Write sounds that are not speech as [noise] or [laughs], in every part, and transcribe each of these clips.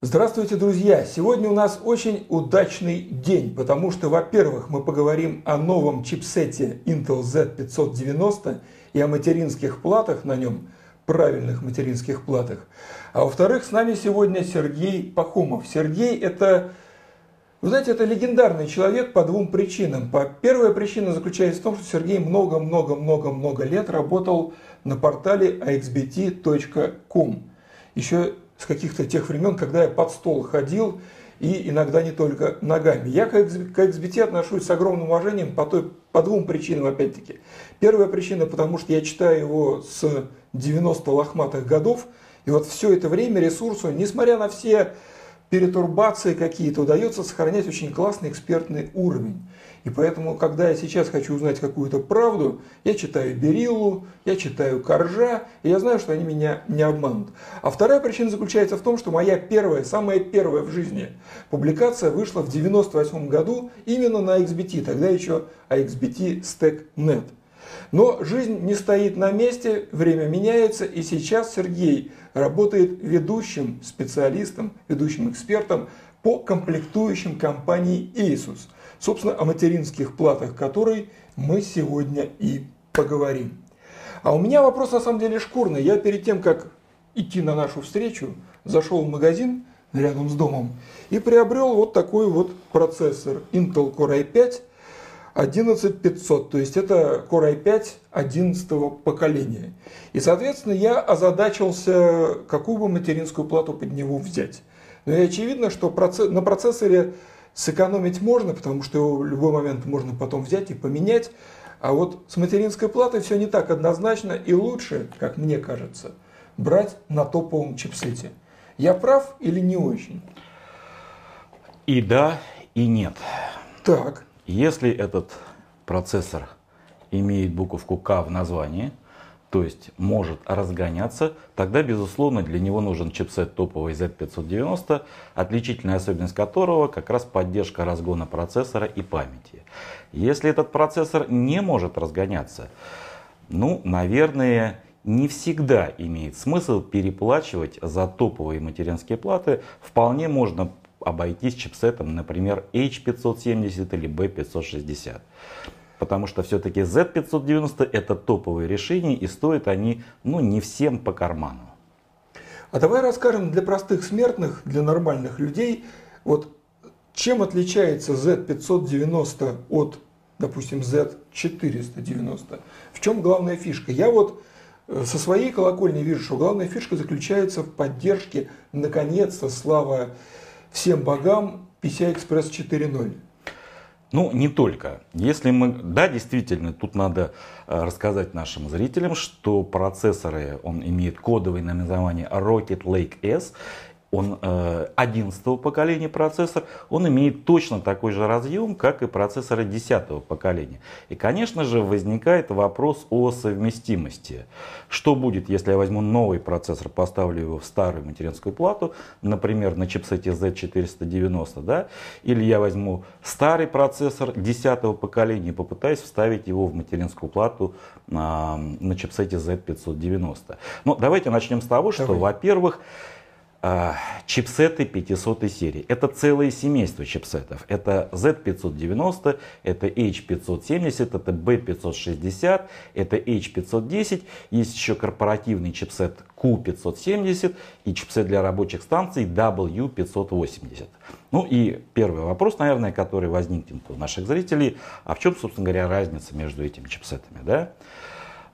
Здравствуйте, друзья! Сегодня у нас очень удачный день, потому что, во-первых, мы поговорим о новом чипсете Intel Z590 и о материнских платах на нем, правильных материнских платах. А во-вторых, с нами сегодня Сергей Пахомов. Сергей – это, вы знаете, это легендарный человек по двум причинам. Первая причина заключается в том, что Сергей много-много-много-много лет работал на портале axbt.com. Еще с каких-то тех времен, когда я под стол ходил и иногда не только ногами. Я к XBT отношусь с огромным уважением по, той, по двум причинам, опять-таки. Первая причина, потому что я читаю его с 90 лохматых годов, и вот все это время ресурсу, несмотря на все перетурбации какие-то, удается сохранять очень классный экспертный уровень. И поэтому, когда я сейчас хочу узнать какую-то правду, я читаю Бериллу, я читаю Коржа, и я знаю, что они меня не обманут. А вторая причина заключается в том, что моя первая, самая первая в жизни публикация вышла в 98 году именно на XBT, тогда еще XBT Stack.net. Но жизнь не стоит на месте, время меняется, и сейчас Сергей работает ведущим специалистом, ведущим экспертом по комплектующим компании Asus – собственно, о материнских платах которой мы сегодня и поговорим. А у меня вопрос на самом деле шкурный. Я перед тем, как идти на нашу встречу, зашел в магазин рядом с домом и приобрел вот такой вот процессор Intel Core i5 11500, то есть это Core i5 11 поколения. И, соответственно, я озадачился, какую бы материнскую плату под него взять. Но и очевидно, что на процессоре Сэкономить можно, потому что его в любой момент можно потом взять и поменять. А вот с материнской платой все не так однозначно и лучше, как мне кажется, брать на топовом чипсете. Я прав или не очень? И да, и нет. Так. Если этот процессор имеет буковку К в названии – то есть может разгоняться, тогда, безусловно, для него нужен чипсет топовый Z590, отличительная особенность которого как раз поддержка разгона процессора и памяти. Если этот процессор не может разгоняться, ну, наверное, не всегда имеет смысл переплачивать за топовые материнские платы. Вполне можно обойтись чипсетом, например, H570 или B560 потому что все-таки Z590 это топовые решения и стоят они ну, не всем по карману. А давай расскажем для простых смертных, для нормальных людей, вот чем отличается Z590 от, допустим, Z490? В чем главная фишка? Я вот э, со своей колокольни вижу, что главная фишка заключается в поддержке, наконец-то, слава всем богам, PCI-Express 4.0. Ну, не только. Если мы, да, действительно, тут надо э, рассказать нашим зрителям, что процессоры, он имеет кодовое наименование Rocket Lake S он 11 э, поколения процессор, он имеет точно такой же разъем, как и процессоры 10 поколения. И, конечно же, возникает вопрос о совместимости. Что будет, если я возьму новый процессор, поставлю его в старую материнскую плату, например, на чипсете Z490, да? или я возьму старый процессор 10 поколения и попытаюсь вставить его в материнскую плату на, на чипсете Z590. Ну, давайте начнем с того, что, во-первых, чипсеты 500 серии. Это целое семейство чипсетов. Это Z590, это H570, это B560, это H510. Есть еще корпоративный чипсет Q570 и чипсет для рабочих станций W580. Ну и первый вопрос, наверное, который возникнет у наших зрителей. А в чем, собственно говоря, разница между этими чипсетами? Да?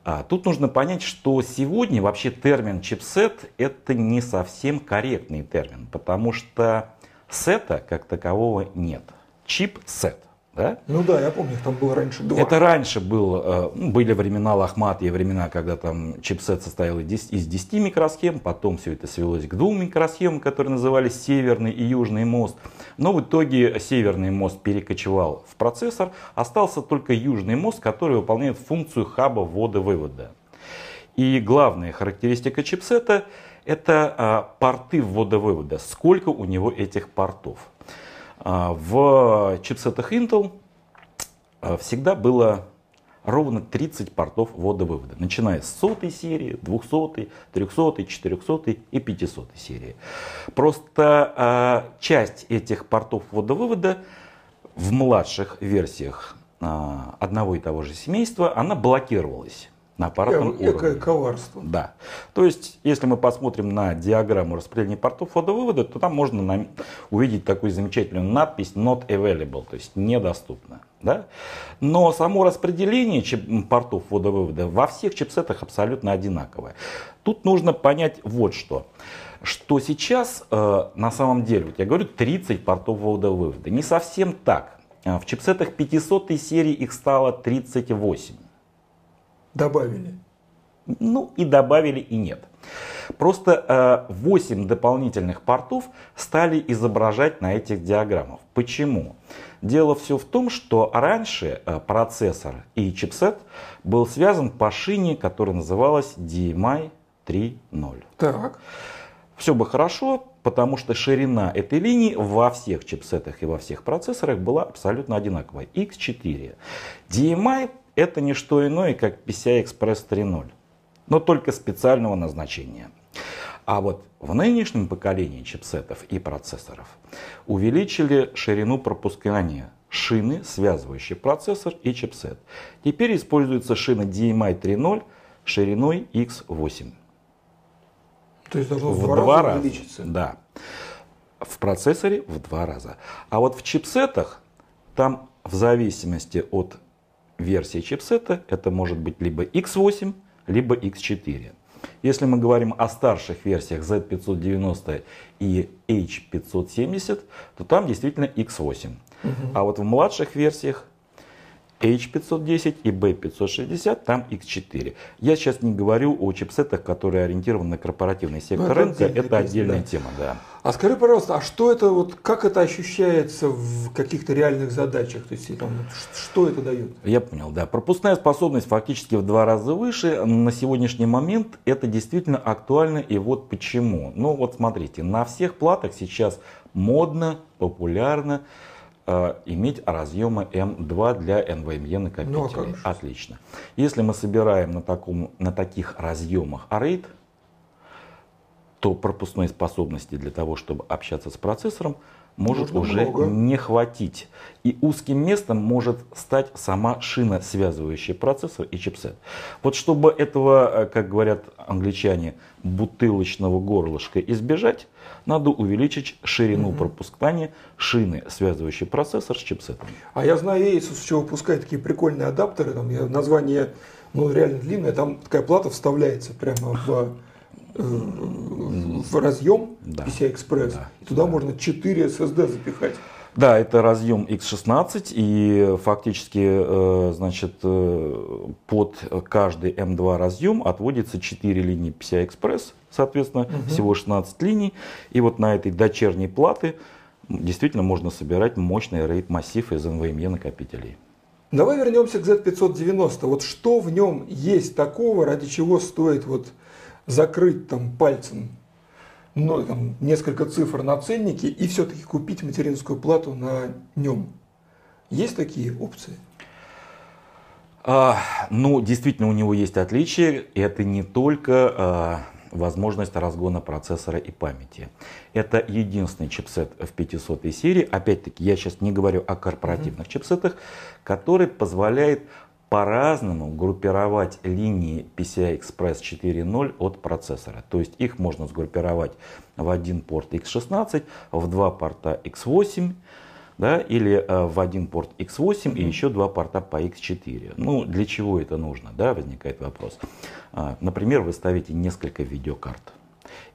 А, тут нужно понять, что сегодня вообще термин чипсет это не совсем корректный термин, потому что сета как такового нет. Чипсет. Да? Ну да, я помню, там было раньше два. Это раньше был, э, ну, были времена лохматые времена, когда там чипсет состоял из 10 микросхем, потом все это свелось к двум микросхемам, которые назывались северный и южный мост. Но в итоге северный мост перекочевал в процессор, остался только южный мост, который выполняет функцию хаба ввода-вывода. И главная характеристика чипсета это а, порты ввода-вывода. Сколько у него этих портов? А, в чипсетах Intel а, всегда было ровно 30 портов ввода-вывода, начиная с сотой серии, 200, 300, 400 и 500 серии. Просто э, часть этих портов ввода-вывода в младших версиях э, одного и того же семейства, она блокировалась на аппаратном Эко, уровне. Экое коварство. Да. То есть, если мы посмотрим на диаграмму распределения портов ввода-вывода, то там можно на- увидеть такую замечательную надпись not available, то есть недоступно. Да? Но само распределение портов ввода-вывода во всех чипсетах абсолютно одинаковое. Тут нужно понять вот что. Что сейчас э, на самом деле, вот я говорю, 30 портов ввода-вывода. Не совсем так. Э, В чипсетах 500 серии их стало 38. Добавили. Ну и добавили и нет. Просто э, 8 дополнительных портов стали изображать на этих диаграммах. Почему? Дело все в том, что раньше э, процессор и чипсет был связан по шине, которая называлась DMI 3.0. Так. Все бы хорошо, потому что ширина этой линии во всех чипсетах и во всех процессорах была абсолютно одинаковая. X4. DMI это не что иное, как PCI Express 3.0, но только специального назначения. А вот в нынешнем поколении чипсетов и процессоров увеличили ширину пропускания шины, связывающей процессор и чипсет. Теперь используется шина DMI 3.0 шириной X8. То есть должно в, В два, два раза раза. увеличиться. Да. В процессоре в два раза. А вот в чипсетах там в зависимости от версии чипсета это может быть либо X8, либо X4. Если мы говорим о старших версиях Z590 и H570, то там действительно X8. А вот в младших версиях H510 и B560, там X4. Я сейчас не говорю о чипсетах, которые ориентированы на корпоративный сектор это рынка. Это песня, отдельная да. тема, да. А скажи, пожалуйста, а что это вот, как это ощущается в каких-то реальных задачах? То есть там, что это дает? Я понял, да. Пропускная способность фактически в два раза выше. На сегодняшний момент это действительно актуально. И вот почему. Ну вот смотрите, на всех платах сейчас модно, популярно иметь разъемы M2 для NVMe накопителей. Ну, а? Отлично. Если мы собираем на, таком, на таких разъемах RAID, то пропускной способности для того, чтобы общаться с процессором, может Можно уже много. не хватить. И узким местом может стать сама шина, связывающая процессор и чипсет. Вот чтобы этого, э, как говорят англичане, бутылочного горлышка избежать, надо увеличить ширину пропускания шины, связывающей процессор с чипсетом. А я знаю Asus, с чего выпускают такие прикольные адаптеры, там название, ну реально длинное, там такая плата вставляется прямо в, в разъем Да. PCI Express. Да. Туда можно 4 SSD запихать. Да, это разъем X16 и фактически, э, значит, э, под каждый M2 разъем отводится 4 линии PCI Express, соответственно, всего 16 линий. И вот на этой дочерней платы действительно можно собирать мощный RAID массив из NVMe накопителей. Давай вернемся к Z590. Вот что в нем есть такого, ради чего стоит вот закрыть там пальцем ну, там, несколько цифр на ценнике и все-таки купить материнскую плату на нем? Есть такие опции? А, ну, действительно, у него есть отличие. Это не только а, возможность разгона процессора и памяти. Это единственный чипсет в 500 серии. Опять-таки, я сейчас не говорю о корпоративных чипсетах, который позволяет по-разному группировать линии PCI Express 4.0 от процессора. То есть их можно сгруппировать в один порт X16, в два порта X8, да, или э, в один порт X8 и еще два порта по X4. Ну, для чего это нужно, да, возникает вопрос. А, Например, вы ставите несколько видеокарт,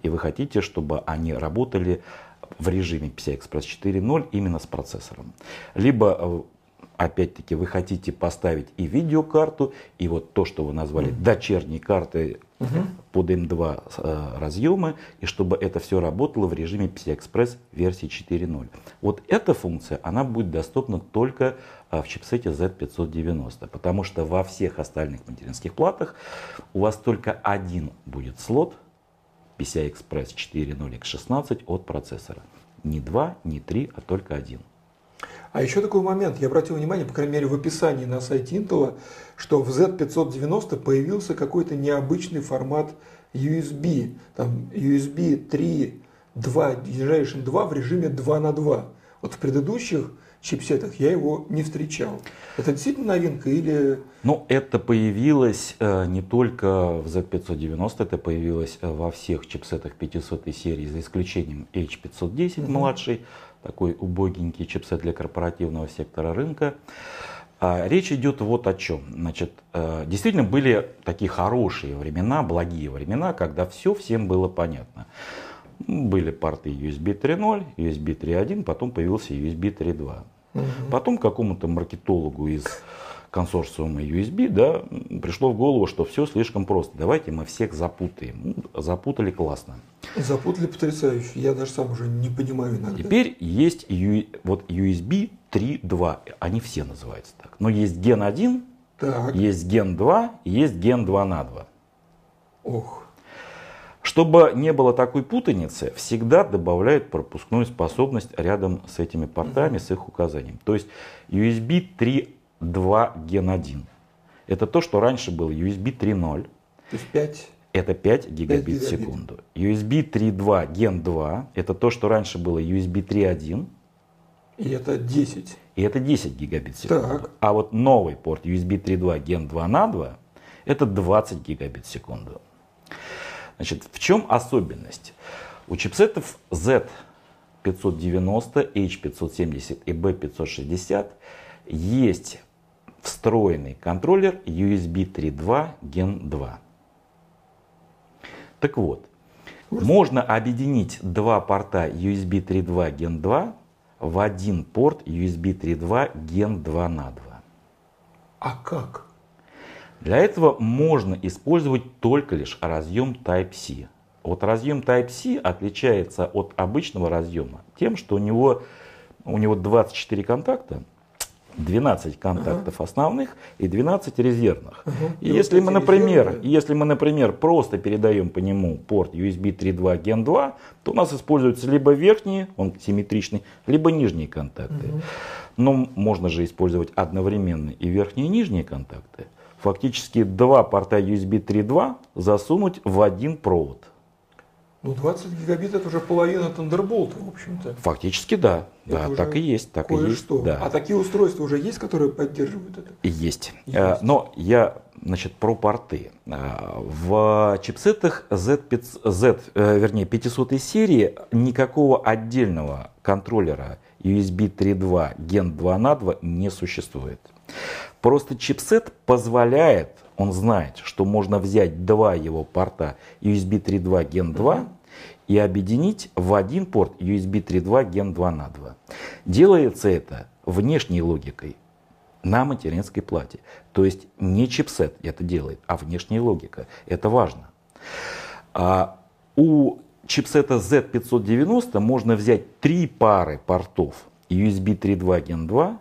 и вы хотите, чтобы они работали в режиме PCI Express 4.0 именно с процессором. Либо э, опять-таки вы хотите поставить и видеокарту, и вот то, что вы назвали дочерней картой под M2 э, разъемы, и чтобы это все работало в режиме PCI Express версии 4.0. Вот эта функция, она будет доступна только э, в чипсете Z590, потому что во всех остальных материнских платах у вас только один будет слот PCI Express 4.0 X16 от процессора. Не два, не три, а только один. А еще такой момент, я обратил внимание, по крайней мере в описании на сайте Intel, что в Z590 появился какой-то необычный формат USB, там USB 3, 2, Generation 2 в режиме 2 на 2. Вот в предыдущих чипсетах я его не встречал. Это действительно новинка или... Ну, это появилось э, не только в Z590, это появилось э, во всех чипсетах 500 серии, за исключением H510 mm-hmm. младший, такой убогенький чипсет для корпоративного сектора рынка. А, речь идет вот о чем. Значит, э, действительно были такие хорошие времена, благие времена, когда все всем было понятно. Были порты USB 3.0, USB 3.1, потом появился USB 3.2. Угу. Потом какому-то маркетологу из консорциума USB да, пришло в голову, что все слишком просто. Давайте мы всех запутаем. Ну, запутали классно. Запутали потрясающе. Я даже сам уже не понимаю иногда. Теперь есть вот USB 3.2. Они все называются так. Но есть Gen 1, так. есть Gen 2, есть Gen 2 на 2. Ох. Чтобы не было такой путаницы, всегда добавляют пропускную способность рядом с этими портами, с их указанием. То есть USB 3.2 Gen 1. Это то, что раньше было USB 3.0. То есть 5 это 5 гигабит в секунду. USB 3.2 Gen 2 это то, что раньше было USB 3.1. И это 10. И это 10 гигабит в секунду. Так. А вот новый порт USB 3.2 Gen 2 на 2 это 20 гигабит в секунду. Значит, в чем особенность? У чипсетов Z590, H570 и B560 есть встроенный контроллер USB 3.2 Gen 2. Так вот, можно объединить два порта USB 3.2 Gen 2 в один порт USB 3.2 Gen 2 на 2. А как? Для этого можно использовать только лишь разъем Type-C. Вот разъем Type-C отличается от обычного разъема тем, что у него, у него 24 контакта, 12 контактов ага. основных и 12 резервных. Ага. И, и если, мы, например, резервы... если мы, например, просто передаем по нему порт USB 3.2 Gen 2, то у нас используются либо верхние, он симметричный, либо нижние контакты. Ага. Но можно же использовать одновременно и верхние и нижние контакты фактически два порта USB 3.2 засунуть в один провод. Ну, 20 гигабит это уже половина Thunderbolt, в общем-то. Фактически да. Это да, так и есть. Так и есть. Да. А такие устройства уже есть, которые поддерживают это? Есть. есть. Э, но я значит, про порты. Э, в чипсетах Z5, Z, э, вернее, 500 серии никакого отдельного контроллера USB 3.2 Gen 2 на 2 не существует. Просто чипсет позволяет, он знает, что можно взять два его порта USB 3.2 Gen 2 и объединить в один порт USB 3.2 Gen 2 на 2. Делается это внешней логикой на материнской плате. То есть не чипсет это делает, а внешняя логика. Это важно. А у чипсета Z590 можно взять три пары портов USB 3.2 Gen 2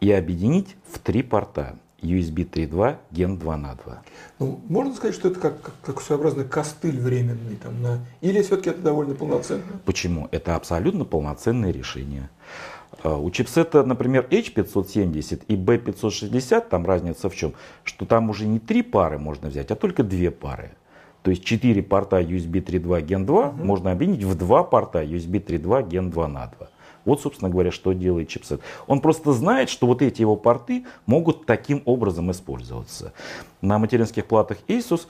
и объединить в три порта USB 3.2, Gen 2 на 2. Ну, можно сказать, что это как, как, как своеобразный костыль временный, там, на... или все-таки это довольно полноценно? Почему? Это абсолютно полноценное решение. А, у чипсета, например, H570 и B560, там разница в чем? Что там уже не три пары можно взять, а только две пары. То есть 4 порта USB 3.2 Gen 2 угу. можно объединить в два порта USB 3.2 Gen 2 на 2. Вот, собственно говоря, что делает чипсет. Он просто знает, что вот эти его порты могут таким образом использоваться. На материнских платах Asus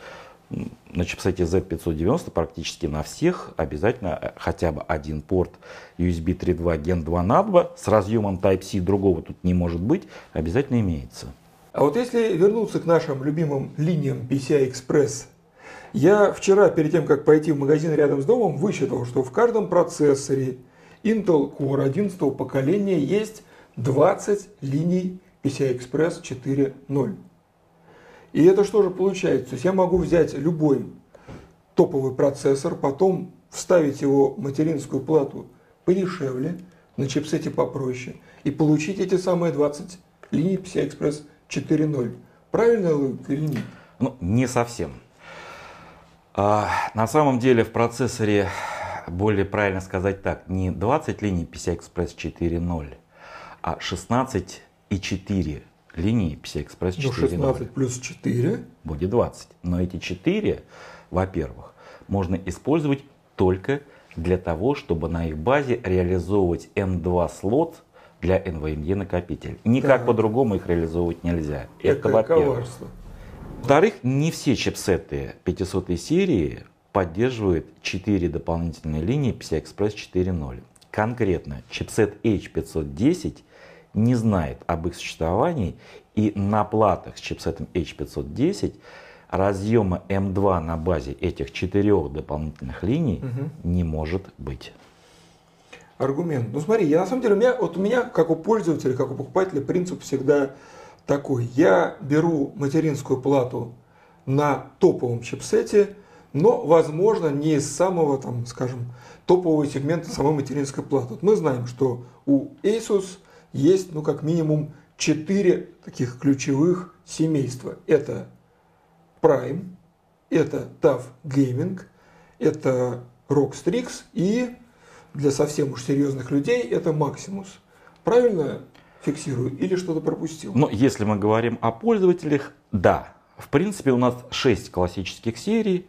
на чипсете Z590 практически на всех обязательно э, хотя бы один порт USB 3.2 Gen 2 на 2 с разъемом Type-C, другого тут не может быть, обязательно имеется. А вот если вернуться к нашим любимым линиям PCI Express, я вчера, перед тем, как пойти в магазин рядом с домом, высчитал, что в каждом процессоре Intel Core 11 поколения есть 20 линий PCI Express 4.0. И это что же получается? То есть я могу взять любой топовый процессор, потом вставить его материнскую плату подешевле, на чипсете попроще, и получить эти самые 20 линий PCI Express 4.0. Правильно логика или нет? Ну, не совсем. А, на самом деле в процессоре более правильно сказать так, не 20 линий PCI Express 4.0, А 16,4 линии PCI-Express 4.0 Ну, 16 плюс 4. будет 20. Но эти 4, во-первых, можно использовать только для того, чтобы на их базе реализовывать M2 слот для NVMe накопитель. Никак Так. по-другому их реализовывать нельзя. Это Какое во-первых. Во-вторых, не все чипсеты 500 серии поддерживают 4 дополнительные линии PCI-Express 4.0. Конкретно чипсет H510 не знает об их существовании и на платах с чипсетом H510 разъема M2 на базе этих четырех дополнительных линий Мгм. не может быть. аргумент. Ну смотри, я на самом деле, у меня, вот у меня, как у пользователя, как у покупателя, принцип всегда такой. Я беру материнскую плату на топовом чипсете, но, возможно, не из самого, там, скажем, топового сегмента самой материнской платы. Вот мы знаем, что у Asus есть, ну, как минимум, четыре таких ключевых семейства. Это Prime, это TAF Gaming, это Rockstrix и для совсем уж серьезных людей это Maximus. Правильно фиксирую или что-то пропустил? Но если мы говорим о пользователях, да. В принципе, у нас 6 классических серий,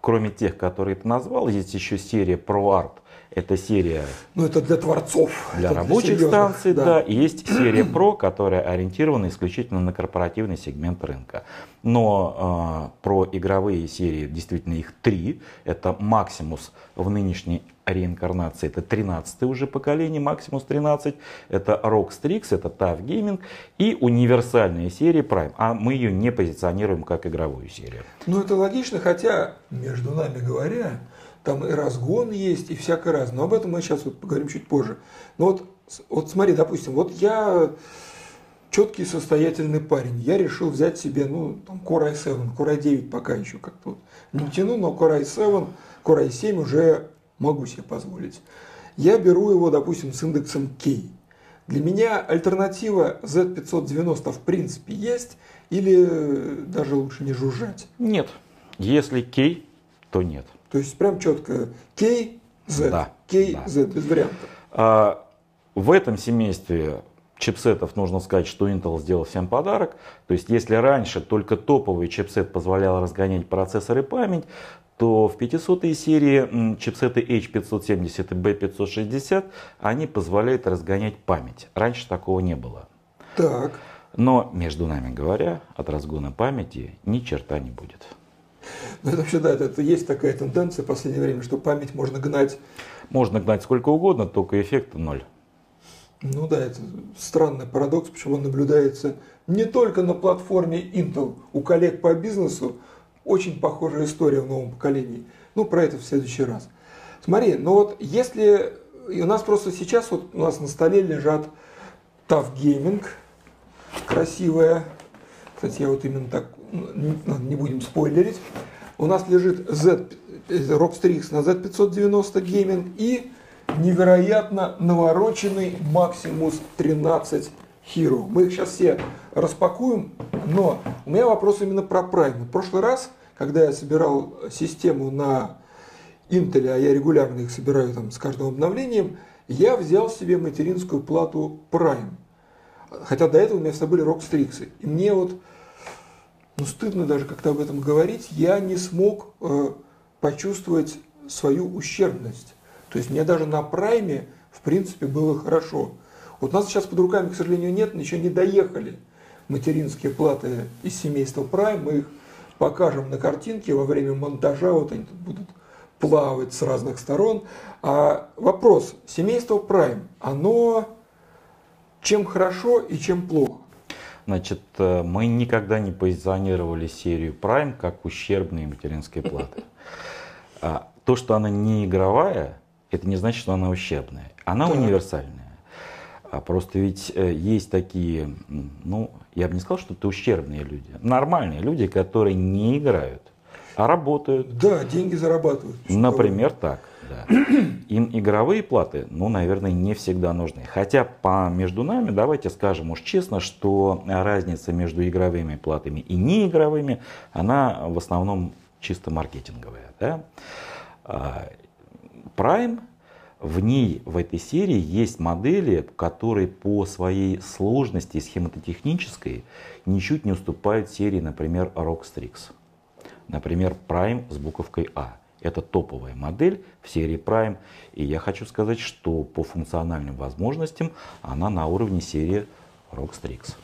кроме тех, которые ты назвал. Есть еще серия ProArt. Это серия Ну, это для творцов. для это рабочих серьезных, станций, да. И есть серия Pro, которая ориентирована исключительно на корпоративный сегмент рынка. Но э, про игровые серии, действительно их три. Это Maximus в нынешней реинкарнации, это 13 уже поколение, Maximus 13. Это Rockstrix, это TAF Gaming и универсальная серия Prime. А мы ее не позиционируем как игровую серию. Ну, это логично, хотя, между нами говоря, там и разгон есть, и всякое разное. Но об этом мы сейчас вот поговорим чуть позже. Но вот, вот смотри, допустим, вот я четкий состоятельный парень. Я решил взять себе, ну, там, Core i7, Core i9 пока еще как-то вот не тяну, но Core i7, Core i7 уже могу себе позволить. Я беру его, допустим, с индексом K. Для меня альтернатива Z590 в принципе есть, или даже лучше не жужжать. Нет. Если K, то нет. То есть прям четко K, Z, Да, K, да. Z, без вариантов. А, В этом семействе чипсетов нужно сказать, что Intel сделал всем подарок. То есть, если раньше только топовый чипсет позволял разгонять процессор и память, то в 500 серии чипсеты H570 и B560 они позволяют разгонять память. Раньше такого не было. Так. Но, между нами говоря, от разгона памяти ни черта не будет. [laughs] Ну, это вообще, да, это, это есть такая тенденция в последнее время, что память можно гнать. Можно гнать сколько угодно, только эффекта ноль. Ну да, это странный парадокс, почему он наблюдается не только на платформе Intel. У коллег по бизнесу очень похожая история в новом поколении. Ну, про это в следующий раз. Смотри, ну вот если... И у нас просто сейчас вот у нас на столе лежат TAF Gaming, красивая. Кстати, я вот именно так, не, ладно, не будем спойлерить. У нас лежит Z, э, Rockstrix на Z590 Gaming и невероятно навороченный Maximus 13 Hero. Мы их сейчас все распакуем, но у меня вопрос именно про Prime. В прошлый раз, когда я собирал систему на Intel, а я регулярно их собираю там с каждым обновлением, я взял себе материнскую плату Prime. Хотя до этого у меня всегда были Rockstrix. И мне вот, ну стыдно даже как-то об этом говорить, я не смог э, почувствовать свою ущербность. То есть мне даже на прайме, в принципе, было хорошо. Вот нас сейчас под руками, к сожалению, нет, еще не доехали материнские платы из семейства Prime. Мы их покажем на картинке во время монтажа, вот они тут будут плавать с разных сторон. А вопрос, семейство Prime, оно чем хорошо и чем плохо? Значит, э, мы никогда не позиционировали серию Prime как ущербные материнские платы. [laughs] А То, что она не игровая, это не значит, что она ущербная. Она универсальная. А Просто ведь э, есть такие, ну, я бы не сказал, что это ущербные люди. Нормальные люди, которые не играют, а работают. Да, деньги зарабатывают. Например, так. Им игровые платы, ну, наверное, не всегда нужны. Хотя по между нами, давайте скажем уж честно, что разница между игровыми платами и неигровыми, она в основном чисто маркетинговая. Да? А, Prime в ней, в этой серии, есть модели, которые по своей сложности схематотехнической ничуть не уступают серии, например, Rockstrix. Например, Prime с буковкой А. Это топовая модель в серии Prime. И я хочу сказать, что по функциональным возможностям она на уровне серии Rockstrix.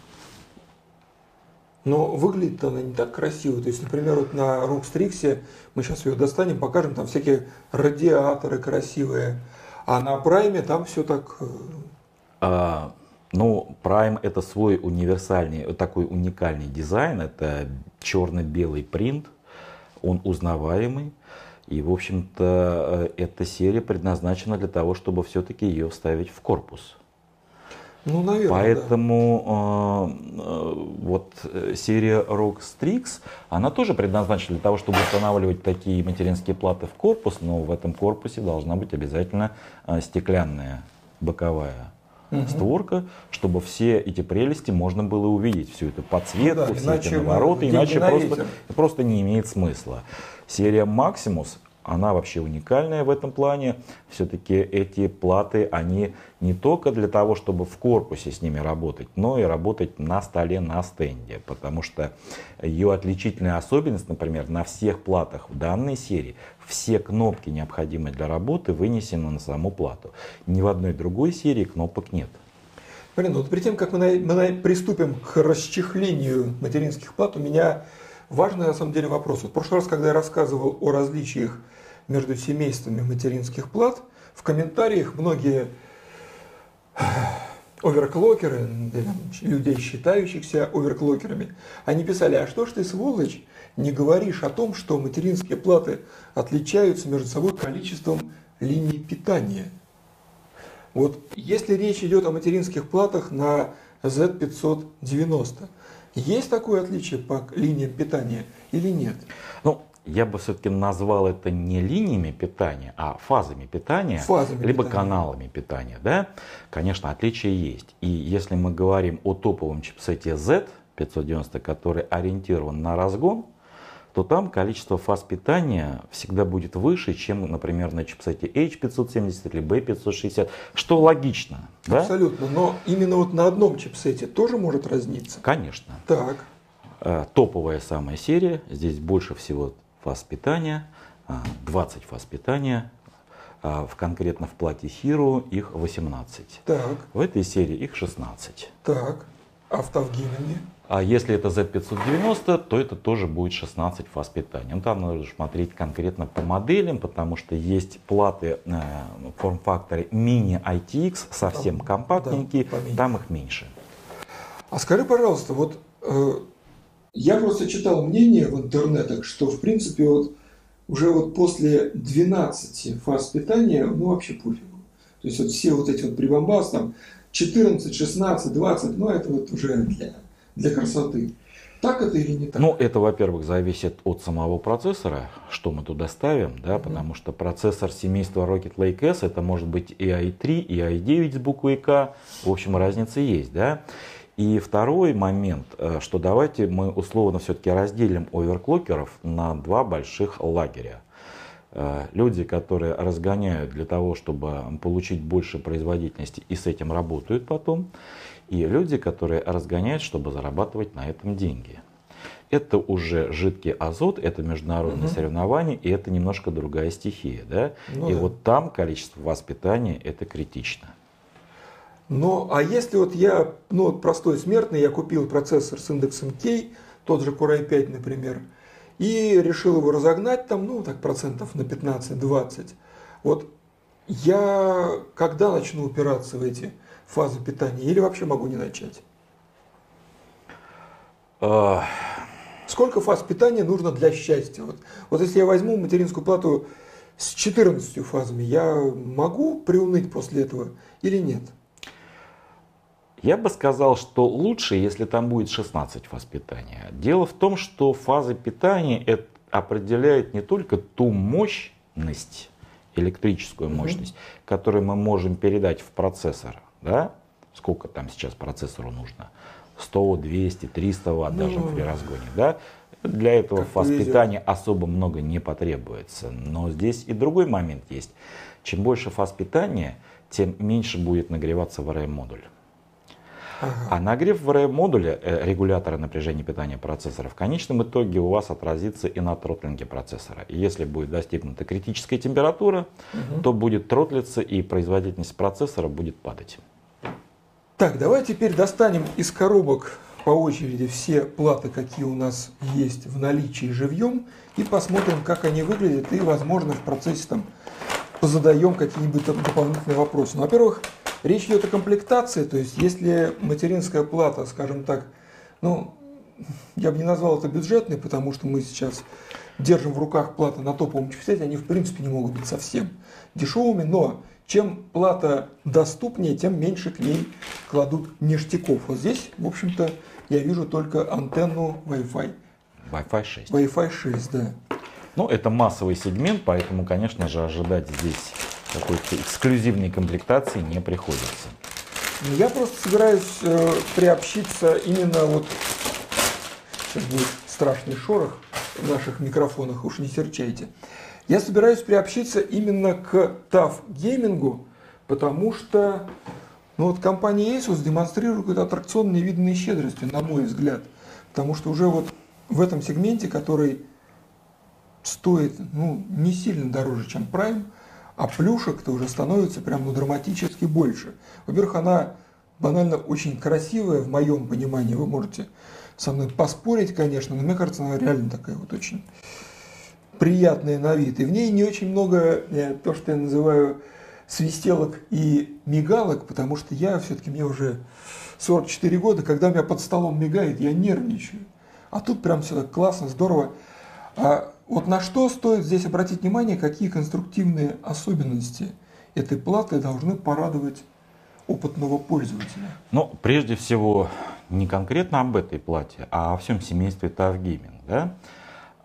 Но выглядит она не так красиво. То есть, например, вот на Rockstrix мы сейчас ее достанем, покажем, там всякие радиаторы красивые. А на Prime там все так... Э, а, ну, Prime это свой универсальный, такой уникальный дизайн. Это черно-белый принт. Он узнаваемый. И, в общем-то, э, эта серия предназначена для того, чтобы все-таки ее вставить в корпус. Ну, наверное, Поэтому да. э, вот э, серия Rock Strix, она тоже предназначена для того, чтобы устанавливать такие материнские платы в корпус, но в этом корпусе должна быть обязательно э, стеклянная боковая угу. створка, чтобы все эти прелести можно было увидеть, всю эту подсветку, ну, да, все эти навороты, иначе просто, просто не имеет смысла. Серия Maximus она вообще уникальная в этом плане. Все-таки эти платы, они не только для того, чтобы в корпусе с ними работать, но и работать на столе, на стенде. Потому что ее отличительная особенность, например, на всех платах в данной серии, все кнопки, необходимые для работы, вынесены на саму плату. Ни в одной другой серии кнопок нет. Блин, вот перед тем, как мы, на, мы на, приступим к расчехлению материнских плат, у меня важный на самом деле вопрос. Вот в прошлый раз, когда я рассказывал о различиях между семействами материнских плат, в комментариях многие [sighs] оверклокеры, людей, считающихся оверклокерами, они писали, а что ж ты, сволочь, не говоришь о том, что материнские платы отличаются между собой количеством линий питания. Вот если речь идет о материнских платах на Z590, есть такое отличие по линиям питания или нет? Ну, я бы все-таки назвал это не линиями питания, а фазами питания, фазами либо питания. каналами питания. Да? Конечно, отличия есть. И если мы говорим о топовом чипсете Z590, который ориентирован на разгон, то там количество фаз питания всегда будет выше, чем, например, на чипсете H570 или B560, что логично. Абсолютно, да? но именно вот на одном чипсете тоже может разниться? Конечно. Так. Э, топовая самая серия, здесь больше всего фаз питания, 20 а, фаз питания, а, в конкретно в плате Hero их 18. Так. В этой серии их 16. Так. А в Тавгимене? А если это Z590, то это тоже будет 16 фаз питания. Ну, там нужно смотреть конкретно по моделям, потому что есть платы э, в форм-факторе мини ITX, совсем там, компактненькие, да, там их меньше. А скажи, пожалуйста, вот э, я просто читал мнение в интернетах, что в принципе вот уже вот после 12 фаз питания, ну вообще пофигу. То есть вот все вот эти вот прибамбас, там 14, 16, 20, ну это вот уже для, для красоты. Так это или не так? Ну, это, во-первых, зависит от самого процессора, что мы туда ставим, да, mm-hmm. потому что процессор семейства Rocket Lake S, это может быть и i3, и i9 с буквой К, в общем, разница есть, да. И второй момент, э, что давайте мы условно все-таки разделим оверклокеров на два больших лагеря. Э, люди, которые разгоняют для того, чтобы получить больше производительности и с этим работают потом. И люди, которые разгоняют, чтобы зарабатывать на этом деньги. Это уже жидкий азот, это международные угу. соревнования, и это немножко другая стихия. Да? Ну, и да. вот там количество воспитания это критично. Но, а если вот я, ну простой смертный, я купил процессор с индексом K, тот же Core i5, например, и решил его разогнать там, ну так процентов на 15-20. Вот я когда начну упираться в эти фазы питания или вообще могу не начать? А. Сколько фаз питания нужно для счастья? Вот, вот если я возьму материнскую плату с 14 фазами, я могу приуныть после этого или нет? Я бы сказал, что лучше, если там будет 16 фаз питания. Дело в том, что фазы питания это определяют не только ту мощность, электрическую мощность, угу. которую мы можем передать в процессор, да? сколько там сейчас процессору нужно, 100, 200, 300 ватт ну, даже при разгоне, да? Для этого фаз питания особо много не потребуется. Но здесь и другой момент есть. Чем больше фаз питания, тем меньше будет нагреваться VRM-модуль. Ага. А нагрев в RM-модуле, э, регулятора напряжения питания процессора, в конечном итоге у вас отразится и на тротлинге процессора. И если будет достигнута критическая температура, угу. то будет тротлиться и производительность процессора будет падать. Так, давай теперь достанем из коробок по очереди все платы, какие у нас есть в наличии живьем, и посмотрим, как они выглядят, и, возможно, в процессе там позадаем какие-нибудь дополнительные вопросы. Ну, во-первых, речь идет о комплектации, то есть если материнская плата, скажем так, ну, я бы не назвал это бюджетной, потому что мы сейчас держим в руках платы на топовом чипсете, они в принципе не могут быть совсем дешевыми, но чем плата доступнее, тем меньше к ней кладут ништяков. Вот здесь, в общем-то, я вижу только антенну Wi-Fi. Wi-Fi 6. Wi-Fi 6, да. Ну, это массовый сегмент, поэтому, конечно же, ожидать здесь какой-то эксклюзивной комплектации не приходится. Я просто собираюсь э, приобщиться именно вот... Сейчас будет страшный шорох в наших микрофонах, уж не серчайте. Я собираюсь приобщиться именно к TAF геймингу, потому что ну вот компания Asus демонстрирует аттракционные видные щедрости, на мой взгляд. Потому что уже вот в этом сегменте, который стоит ну, не сильно дороже, чем Prime, а плюшек-то уже становится прям ну, драматически больше. Во-первых, она банально очень красивая, в моем понимании, вы можете со мной поспорить, конечно, но мне кажется, она реально такая вот очень приятная на вид. И в ней не очень много э, то, что я называю свистелок и мигалок, потому что я все-таки, мне уже 44 года, когда у меня под столом мигает, я нервничаю. А тут прям все так классно, здорово. А вот на что стоит здесь обратить внимание, какие конструктивные особенности этой платы должны порадовать опытного пользователя? Ну, прежде всего, не конкретно об этой плате, а о всем семействе TAF Gaming. Да?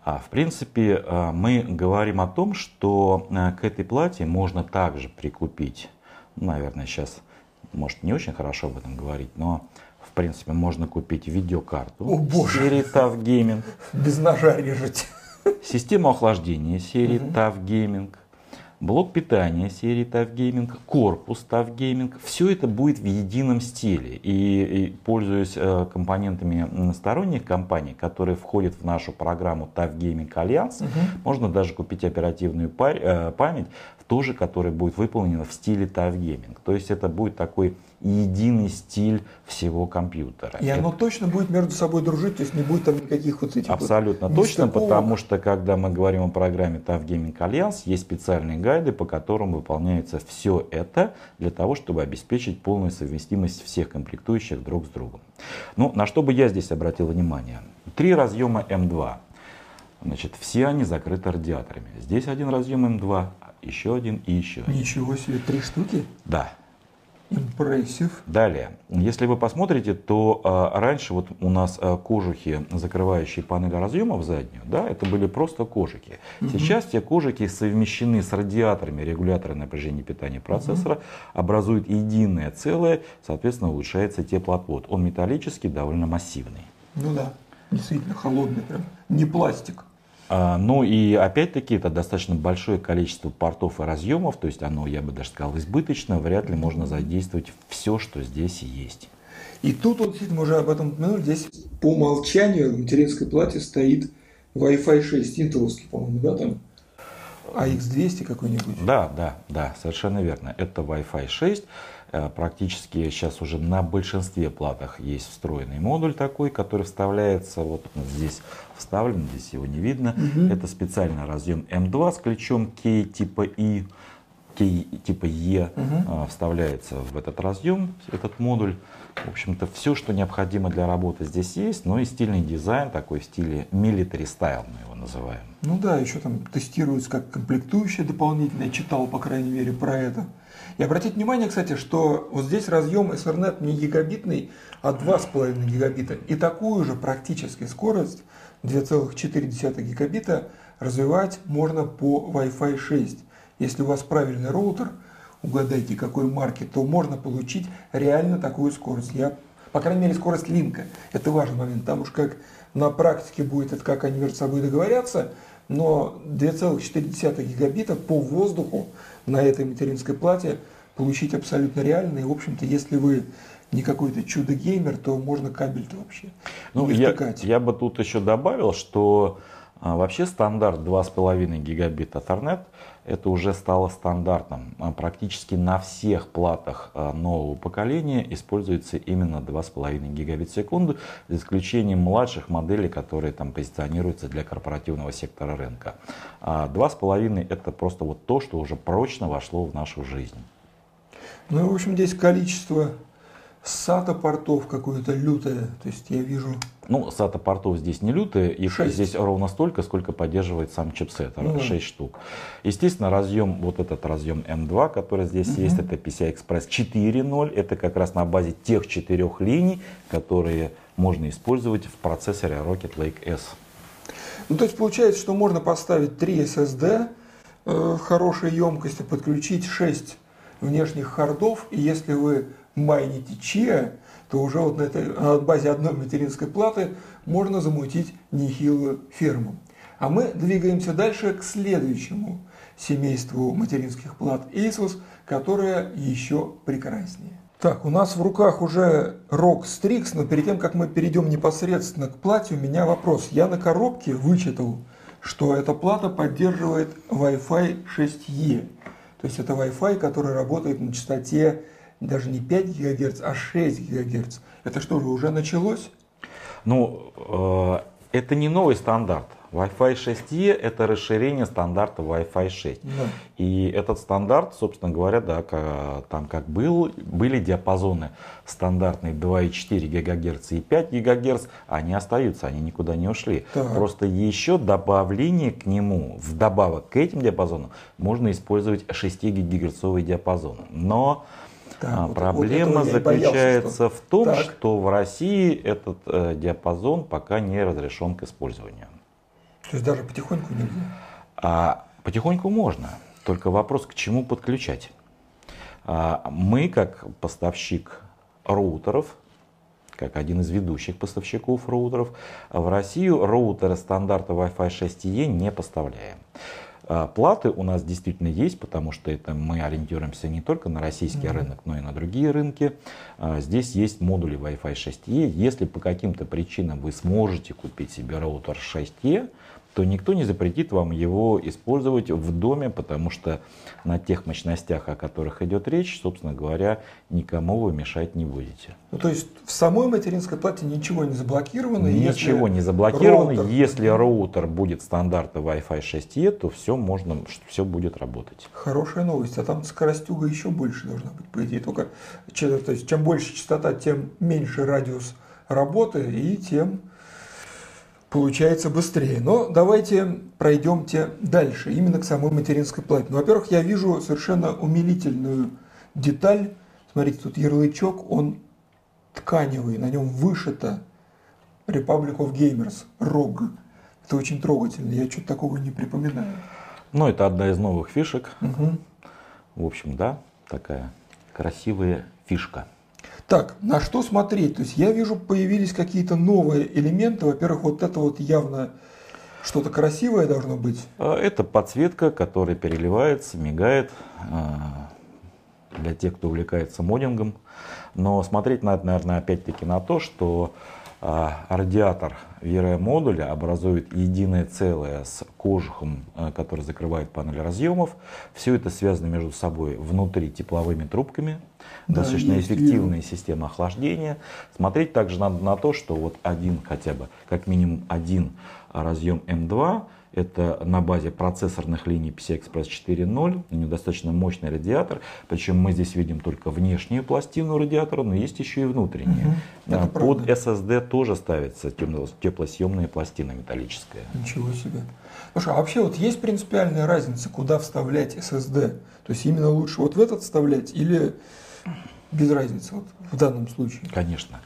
А в принципе, э, мы говорим о том, что э, к этой плате можно также прикупить, ну, наверное, сейчас, может, не очень хорошо об этом говорить, но в принципе, можно купить видеокарту О, боже. серии TAF Gaming. Без ножа режете. Систему охлаждения серии угу. TAF Gaming блок питания серии TAF Gaming, корпус TAF Gaming, все это будет в едином стиле. И, и пользуясь э, компонентами сторонних компаний, которые входят в нашу программу TAF Gaming Alliance, угу. можно даже купить оперативную пар, э, память, тоже которая будет выполнена в стиле Gaming. То есть это будет такой единый стиль всего компьютера. И оно точно будет между собой дружить, то есть не будет там никаких вот этих Абсолютно вот точно, потому что когда мы говорим о программе TAF Gaming Alliance, есть специальные гайды, по которым выполняется все это для того, чтобы обеспечить полную совместимость всех комплектующих друг с другом. Ну, на что бы я здесь обратил внимание? Три разъема M2. Значит, все они закрыты радиаторами. Здесь один разъем М2, еще один и еще один. Ничего себе, три штуки? Да. Impressive. Далее, если вы посмотрите, то а, раньше вот у нас а, кожухи, закрывающие панель разъемов заднюю, да, это были просто кожухи. Угу. Сейчас те кожухи совмещены с радиаторами регулятора напряжения питания процессора, угу. образуют единое целое, соответственно, улучшается теплоотвод. Он металлический, довольно массивный. Ну да, действительно холодный прям, не пластик. А, ну и опять-таки это достаточно большое количество портов и разъемов, то есть оно, я бы даже сказал, избыточно, вряд ли можно задействовать все, что здесь есть. И тут вот мы уже об этом упомянули, здесь по умолчанию в материнской плате стоит Wi-Fi 6, интеловский, по-моему, да, там? AX200 какой-нибудь? Да, да, да, совершенно верно. Это Wi-Fi 6. Э, практически сейчас уже на большинстве платах есть встроенный модуль такой, который вставляется, вот он здесь вставлен, здесь его не видно. Угу. Это специальный разъем М2 с ключом K типа И, K типа Е угу. вставляется в этот разъем, этот модуль. В общем-то, все, что необходимо для работы здесь есть, но и стильный дизайн, такой в стиле military style мы его называем. Ну да, еще там тестируется как комплектующая дополнительная, читал, по крайней мере, про это. И обратите внимание, кстати, что вот здесь разъем Ethernet не гигабитный, а 2,5 гигабита. И такую же практически скорость 2,4 гигабита развивать можно по Wi-Fi 6. Если у вас правильный роутер, угадайте какой марки, то можно получить реально такую скорость. Я, по крайней мере, скорость линка. Это важный момент. Там уж как на практике будет, это как они между собой договорятся, но 2,4 гигабита по воздуху на этой материнской плате получить абсолютно реально. И, в общем-то, если вы не какой-то чудо-геймер, то можно кабель-то вообще ну, не я, я бы тут еще добавил, что а, вообще стандарт 2,5 гигабита Ethernet это уже стало стандартом. А, практически на всех платах а, нового поколения используется именно 2,5 гигабит в секунду, за исключением младших моделей, которые там позиционируются для корпоративного сектора рынка. 2,5 это просто вот то, что уже прочно вошло в нашу жизнь. Ну, в общем, здесь количество SATA портов какое-то лютое. То есть я вижу... Ну, SATA портов здесь не лютые, их 6. здесь ровно столько, сколько поддерживает сам чипсет, ну, 6 штук. Естественно, разъем, вот этот разъем M2, который здесь угу. есть, это PCI Express 4.0, это как раз на базе тех четырех линий, которые можно использовать в процессоре Rocket Lake S. Ну, то есть получается, что можно поставить 3 SSD э, хорошей емкости, подключить 6 внешних хардов, и если вы майните чиа, то уже вот на, этой, на базе одной материнской платы можно замутить нехилую ферму. А мы двигаемся дальше к следующему семейству материнских плат Asus, которое еще прекраснее. Так, у нас в руках уже ROG Strix, но перед тем, как мы перейдем непосредственно к плате, у меня вопрос. Я на коробке вычитал, что эта плата поддерживает Wi-Fi 6E. То есть это Wi-Fi, который работает на частоте даже не 5 ГГц, а 6 ГГц. Это что же, уже началось? Ну, э, это не новый стандарт. Wi-Fi 6E это расширение стандарта Wi-Fi 6. Да. И этот стандарт, собственно говоря, да, как, там как был, были диапазоны стандартные 2,4 ГГц и 5 ГГц, они остаются, они никуда не ушли. Так. Просто еще добавление к нему, вдобавок к этим диапазонам, можно использовать 6 ГГц диапазон. Но так, а, вот, Проблема вот заключается боялся, что... в том, так. что в России этот э, диапазон пока не разрешен к использованию. То есть даже потихоньку нельзя? А, потихоньку можно, только вопрос, к чему подключать. А, мы, как поставщик роутеров, как один из ведущих поставщиков роутеров, в Россию роутеры стандарта Wi-Fi 6E не поставляем. А, платы у нас действительно есть, потому что это мы ориентируемся не только на российский mm-hmm. рынок, но и на другие рынки. А, здесь есть модули Wi-Fi 6E. Если по каким-то причинам вы сможете купить себе роутер 6E, то никто не запретит вам его использовать в доме, потому что на тех мощностях, о которых идет речь, собственно говоря, никому вы мешать не будете. Ну, то есть в самой материнской плате ничего не заблокировано? Ничего не заблокировано. Роутер... Если роутер будет стандарта Wi-Fi 6E, то все, можно, все будет работать. Хорошая новость. А там скоростюга еще больше должна быть, по идее. Только то есть, чем больше частота, тем меньше радиус работы и тем получается быстрее. Но давайте пройдемте дальше, именно к самой материнской плате. Ну, во-первых, я вижу совершенно умилительную деталь. Смотрите, тут ярлычок, он тканевый, на нем вышито Republic of Gamers, ROG. Это очень трогательно, я что-то такого не припоминаю. Ну, это одна из новых фишек. Угу. В общем, да, такая красивая фишка. Так, на что смотреть? То есть я вижу, появились какие-то новые элементы. Во-первых, вот это вот явно что-то красивое должно быть. А, это подсветка, которая переливается, мигает а, для тех, кто увлекается модингом. Но смотреть надо, наверное, опять-таки на то, что а, радиатор VRM-модуля образует единое целое с кожухом, который закрывает панель разъемов. Все это связано между собой внутри тепловыми трубками, да, достаточно эффективная есть. система охлаждения. Смотреть также надо на то, что вот один хотя бы, как минимум один разъем М2, это на базе процессорных линий PCI-Express 4.0, у него достаточно мощный радиатор, причем мы здесь видим только внешнюю пластину радиатора, но есть еще и внутренние. Угу, Под правда. SSD тоже ставится теплосъемная пластина металлическая. Ничего себе. Слушай, а вообще вот есть принципиальная разница, куда вставлять SSD? То есть именно лучше вот в этот вставлять или без разницы вот, в данном случае? Конечно.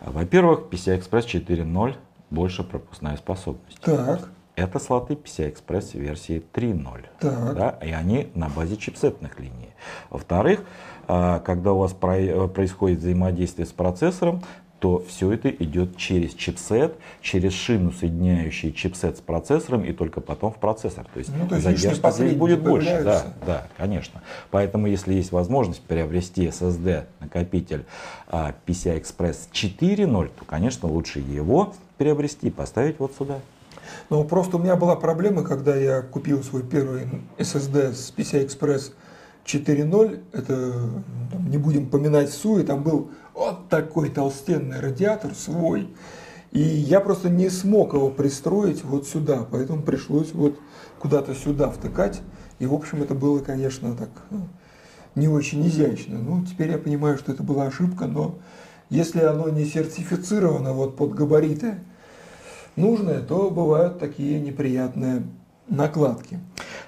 Во-первых, PCI-Express 4.0 больше пропускная способность. Так. Это слоты PCI-Express версии 3.0. Да, и они на базе чипсетных линий. Во-вторых, а, когда у вас происходит взаимодействие с процессором, то все это идет через чипсет, через шину, соединяющий чипсет с процессором, и только потом в процессор. То есть, ну, то есть задержка здесь будет больше. Да, да, конечно. Поэтому, если есть возможность приобрести SSD накопитель а, PCI Express 4.0, то, конечно, лучше его приобрести и поставить вот сюда. Ну, просто у меня была проблема, когда я купил свой первый SSD с PCI Express 4.0, это там, не будем поминать СУИ, там был вот такой толстенный радиатор свой. И я просто не смог его пристроить вот сюда, поэтому пришлось вот куда-то сюда втыкать. И, в общем, это было, конечно, так ну, не очень изящно. Ну, теперь я понимаю, что это была ошибка, но если оно не сертифицировано вот под габариты нужное, то бывают такие неприятные накладки.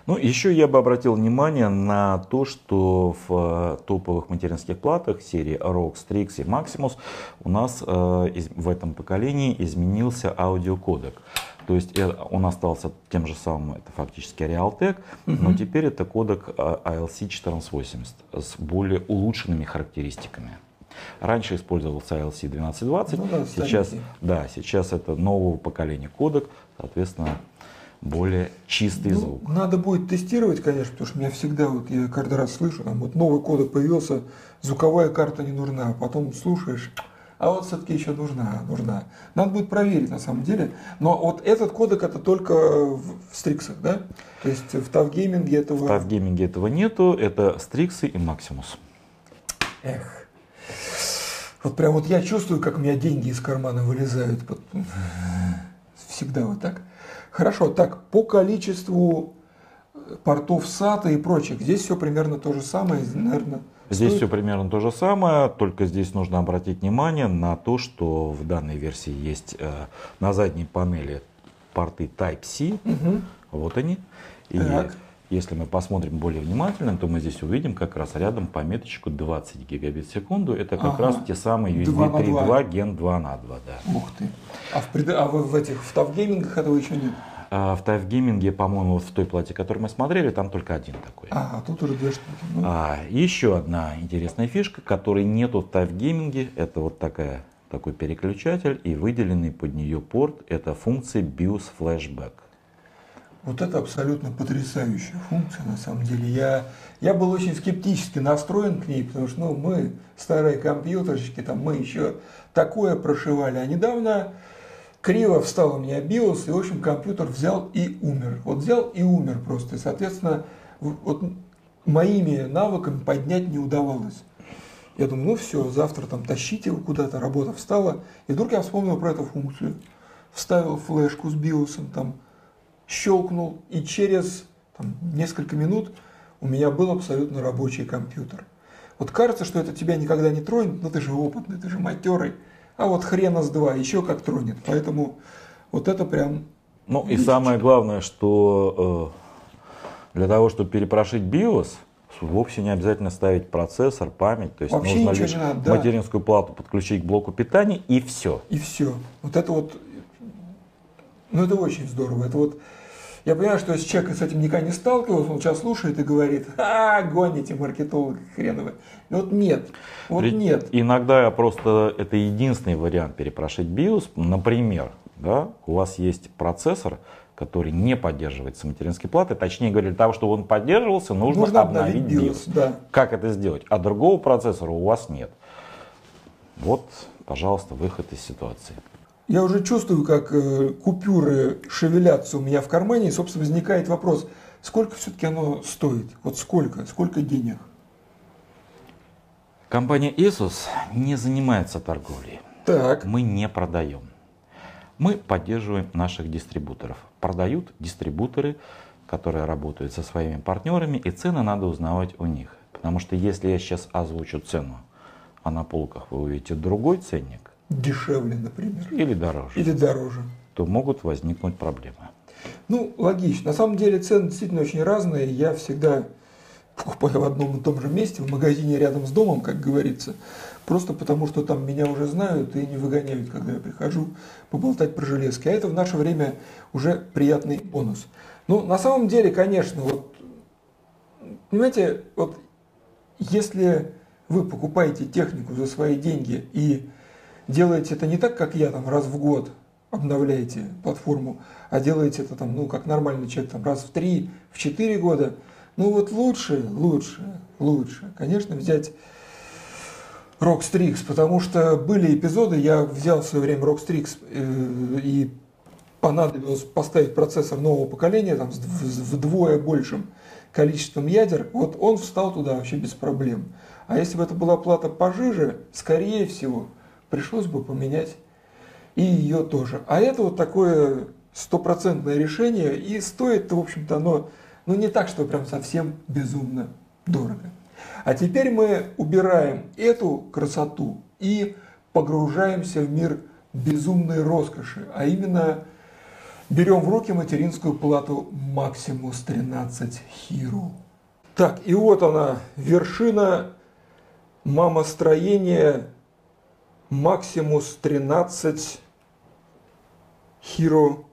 Ну, еще я бы обратил внимание на то, что в э, топовых материнских платах серии ROG, Strix и Maximus у нас э, в этом поколении изменился аудиокодек. То есть э, он остался тем же самым, это фактически Realtek, угу. но теперь это кодек ALC 1480 с более улучшенными характеристиками. Раньше использовался ALC 1220, ну, да, сейчас, да, сейчас это нового поколения кодек, соответственно, более чистый ну, звук. Надо будет тестировать, конечно, потому что меня всегда, вот я каждый раз слышу, там вот новый кодек появился, звуковая карта не нужна, а потом слушаешь, а вот все-таки еще нужна, нужна. Надо будет проверить на самом деле. Но вот этот кодек это только в стриксах, да? То есть в тавгейминге этого... В тавгейминге этого нету, это стриксы и максимус. Эх. Вот прям вот я чувствую, как у меня деньги из кармана вылезают. Всегда вот так. Хорошо, так, по количеству портов SATA и прочих, здесь все примерно то же самое, наверное. Здесь стоит... все примерно то же самое, только здесь нужно обратить внимание на то, что в данной версии есть э, на задней панели порты Type-C, угу. вот они. И так. Если мы посмотрим более внимательно, то мы здесь увидим как раз рядом пометочку 20 гигабит в секунду. Это как ага. раз те самые USB 3.2 Gen 2 на 2. Да. Ух ты. А в, пред... а в, этих в тавгеймингах этого еще нет? А в тайфгейминге, по-моему, в той плате, которую мы смотрели, там только один такой. А, тут уже две штуки. Ну. А, еще одна интересная фишка, которой нету в тайфгейминге, это вот такая, такой переключатель и выделенный под нее порт, это функция BIOS Flashback. Вот это абсолютно потрясающая функция, на самом деле. Я, я был очень скептически настроен к ней, потому что ну, мы, старые компьютерщики, там, мы еще такое прошивали. А недавно криво встал у меня BIOS, и, в общем, компьютер взял и умер. Вот взял и умер просто. И, соответственно, вот моими навыками поднять не удавалось. Я думаю, ну все, завтра там тащить его куда-то, работа встала. И вдруг я вспомнил про эту функцию. Вставил флешку с биосом, там, щелкнул, и через там, несколько минут у меня был абсолютно рабочий компьютер. Вот кажется, что это тебя никогда не тронет, но ты же опытный, ты же матерый а вот хрена с два еще как тронет. Поэтому вот это прям... Ну и самое главное, что э, для того, чтобы перепрошить BIOS, вовсе не обязательно ставить процессор, память. То есть Вообще нужно лишь надо, да. материнскую плату подключить к блоку питания и все. И все. Вот это вот, ну это очень здорово. Это вот я понимаю, что если человек с этим никогда не сталкивался, он сейчас слушает и говорит, а, гоните маркетологи хреновые. Вот нет, вот Ведь нет. Иногда просто это единственный вариант перепрошить BIOS. Например, да, у вас есть процессор, который не поддерживается материнской платой. Точнее говоря, для того, чтобы он поддерживался, нужно, нужно обновить BIOS. BIOS. Да. Как это сделать? А другого процессора у вас нет. Вот, пожалуйста, выход из ситуации. Я уже чувствую, как э, купюры шевелятся у меня в кармане, и, собственно, возникает вопрос, сколько все-таки оно стоит? Вот сколько? Сколько денег? Компания Asus не занимается торговлей. Так. Мы не продаем. Мы поддерживаем наших дистрибуторов. Продают дистрибуторы, которые работают со своими партнерами, и цены надо узнавать у них. Потому что если я сейчас озвучу цену, а на полках вы увидите другой ценник, дешевле, например. Или дороже. Или дороже. То могут возникнуть проблемы. Ну, логично. На самом деле цены действительно очень разные. Я всегда покупаю в одном и том же месте, в магазине рядом с домом, как говорится. Просто потому, что там меня уже знают и не выгоняют, когда я прихожу поболтать про железки. А это в наше время уже приятный бонус. Ну, на самом деле, конечно, вот, понимаете, вот если вы покупаете технику за свои деньги и делаете это не так, как я, там, раз в год обновляете платформу, а делаете это там, ну, как нормальный человек, там, раз в три, в четыре года, ну вот лучше, лучше, лучше, конечно, взять Rockstrix, потому что были эпизоды, я взял в свое время Rockstrix э, и понадобилось поставить процессор нового поколения там, с вдвое большим количеством ядер, вот он встал туда вообще без проблем. А если бы это была плата пожиже, скорее всего, пришлось бы поменять и ее тоже. А это вот такое стопроцентное решение, и стоит, в общем-то, оно ну, не так, что прям совсем безумно дорого. А теперь мы убираем эту красоту и погружаемся в мир безумной роскоши, а именно берем в руки материнскую плату Maximus 13 Hero. Так, и вот она, вершина мамостроения Maximus 13 Hero.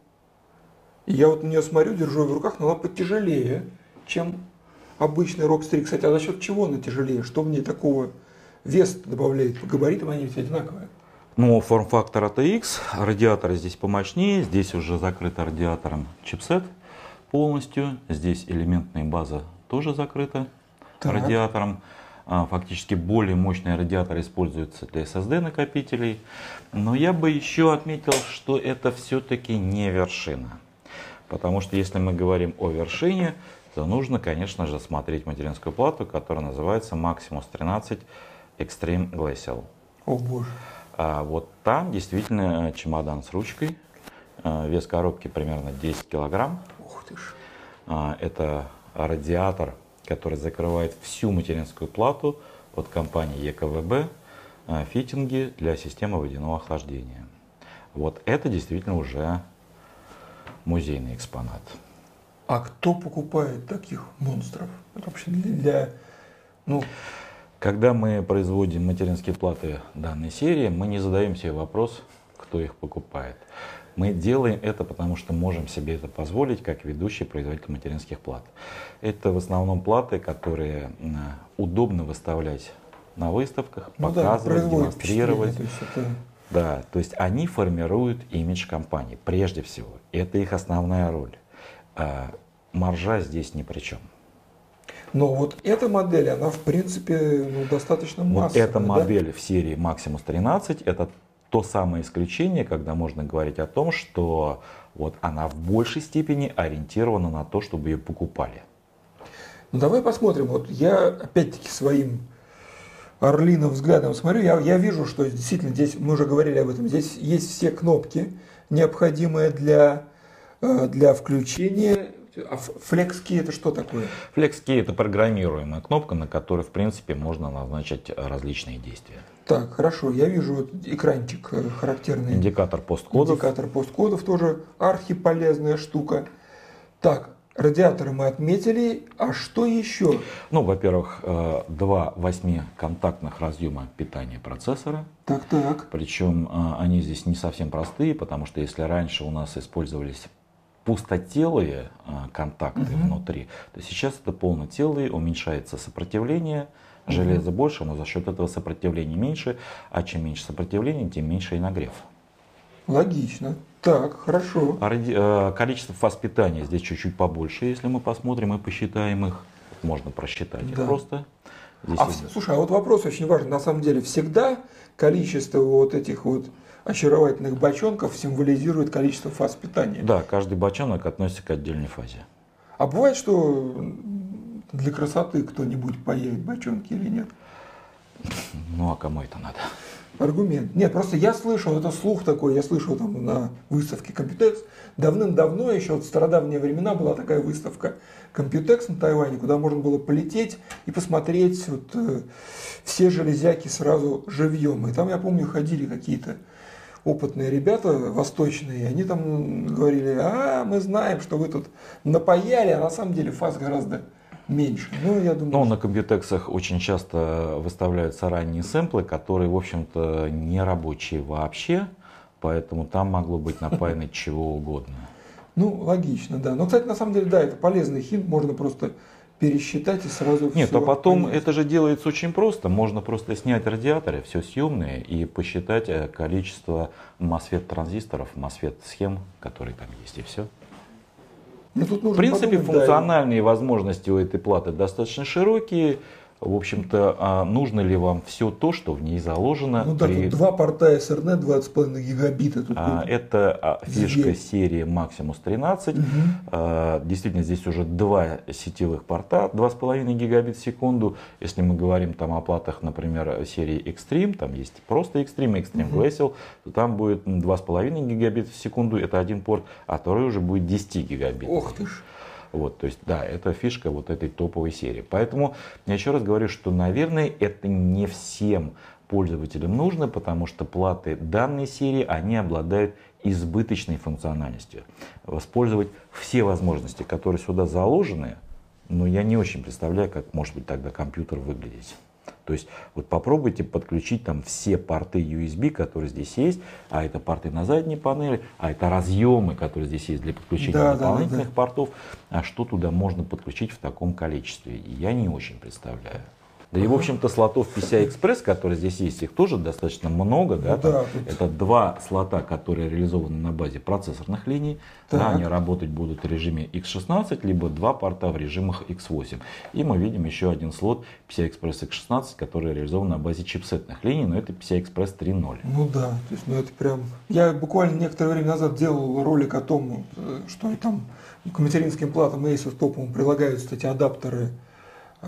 И я вот на нее смотрю, держу ее в руках, но она потяжелее, чем обычный Rockstrix. Кстати, а за счет чего она тяжелее? Что в ней такого вес добавляет? По габаритам они ведь одинаковые. Ну, форм-фактор ATX, радиатор здесь помощнее, здесь уже закрыто радиатором чипсет полностью, здесь элементная база тоже закрыта так. радиатором. А, фактически более мощный радиатор используется для SSD накопителей. Но я бы еще отметил, что это все-таки не вершина. Потому что если мы говорим о вершине, то нужно, конечно же, смотреть материнскую плату, которая называется Maximus 13 Extreme Glacial. О боже. А вот там действительно чемодан с ручкой. А, вес коробки примерно 10 килограмм. Ух ты ж. А, это радиатор, который закрывает всю материнскую плату от компании ЕКВБ, а, фитинги для системы водяного охлаждения. Вот это действительно уже музейный экспонат. А кто покупает таких монстров? Это вообще для, для ну, когда мы производим материнские платы данной серии, мы не задаем себе вопрос, кто их покупает. Мы делаем это, потому что можем себе это позволить, как ведущий производитель материнских плат. Это в основном платы, которые удобно выставлять на выставках, ну показывать, да, демонстрировать. То это... Да, то есть они формируют имидж компании, прежде всего. Это их основная роль. А маржа здесь ни при чем. Но вот эта модель, она в принципе ну, достаточно массовая. Вот эта да? модель в серии Maximus 13, это то самое исключение, когда можно говорить о том, что вот она в большей степени ориентирована на то, чтобы ее покупали. Ну давай посмотрим. Вот я опять-таки своим орлиным взглядом смотрю, я, я вижу, что действительно здесь, мы уже говорили об этом, здесь есть все кнопки, необходимые для, э, для включения а Key это что такое? Key это программируемая кнопка, на которой в принципе можно назначить различные действия. Так, хорошо, я вижу вот экранчик э, характерный. Индикатор посткодов. Индикатор посткодов тоже архиполезная штука. Так, радиаторы мы отметили, а что еще? Ну, во-первых, э, два восьмиконтактных разъема питания процессора. Так, так. Причем э, они здесь не совсем простые, потому что если раньше у нас использовались пустотелые а, контакты угу. внутри, то сейчас это полнотелые, уменьшается сопротивление, железо угу. больше, но за счет этого сопротивления меньше, а чем меньше сопротивления, тем меньше и нагрев. Логично. Так, хорошо. А э, количество фаз питания здесь чуть-чуть побольше, если мы посмотрим и посчитаем их. Можно просчитать да. их просто. Здесь а, есть... Слушай, а вот вопрос очень важный. На самом деле, всегда количество вот этих вот очаровательных бочонков символизирует количество фаз питания. Да, каждый бочонок относится к отдельной фазе. А бывает, что для красоты кто-нибудь появит бочонки или нет? Ну а кому это надо? Аргумент. Нет, просто я слышал, это слух такой, я слышал там на выставке Computex. Давным-давно, еще в стародавние времена, была такая выставка Computex на Тайване, куда можно было полететь и посмотреть вот, э, все железяки сразу живьем. И там, я помню, ходили какие-то опытные ребята восточные, они там говорили, а мы знаем, что вы тут напаяли, а на самом деле фаз гораздо меньше. Ну, я думаю, Но что... на компьютексах очень часто выставляются ранние сэмплы, которые, в общем-то, не рабочие вообще, поэтому там могло быть напаяно чего угодно. Ну, логично, да. Но, кстати, на самом деле, да, это полезный хинт, можно просто пересчитать и сразу Нет, все а потом понять. это же делается очень просто. Можно просто снять радиаторы, все съемные, и посчитать э, количество MOSFET транзисторов, MOSFET схем, которые там есть, и все. Ну, тут В принципе, подумать, да, функциональные возможности у этой платы достаточно широкие. В общем-то, а нужно ли вам все то, что в ней заложено? Ну да, при- тут два порта Ethernet 20,5 гигабита. Тут А. Это а, фишка Зверь. серии Maximus 13. Мгм. А, Действительно, здесь уже два сетевых порта, 2,5 гигабит в секунду. Если мы говорим там о платах, например, серии Extreme, там есть просто Extreme, Extreme Мгм. Glacial, то там будет 2,5 гигабит в секунду, это один порт, а второй уже будет 10 гигабит. Ох ты ж. Вот, то есть, да, это фишка вот этой топовой серии. Поэтому я еще раз говорю, что, наверное, это не всем пользователям нужно, потому что платы данной серии, они обладают избыточной функциональностью. Воспользовать все возможности, которые сюда заложены, но я не очень представляю, как может быть тогда компьютер выглядеть. То есть вот попробуйте подключить там все порты USB, которые здесь есть, а это порты на задней панели, а это разъемы, которые здесь есть для подключения Да, да, дополнительных да. портов. А что туда можно подключить в таком количестве? Я не очень представляю. Да и, в общем-то, слотов PCI-Express, которые здесь есть, их тоже достаточно много. Да, Ну там да, Это два слота, которые реализованы на базе процессорных линий. Да, Так. они работать будут в режиме x16, либо два порта в режимах x8. И мы видим еще один слот PCI-Express x16, который реализован на базе чипсетных линий, но это PCI-Express 3.0. Ну да, то есть, ну это прям... Я буквально некоторое время назад делал ролик о том, э, что и там к материнским платам Asus топовым прилагаются эти адаптеры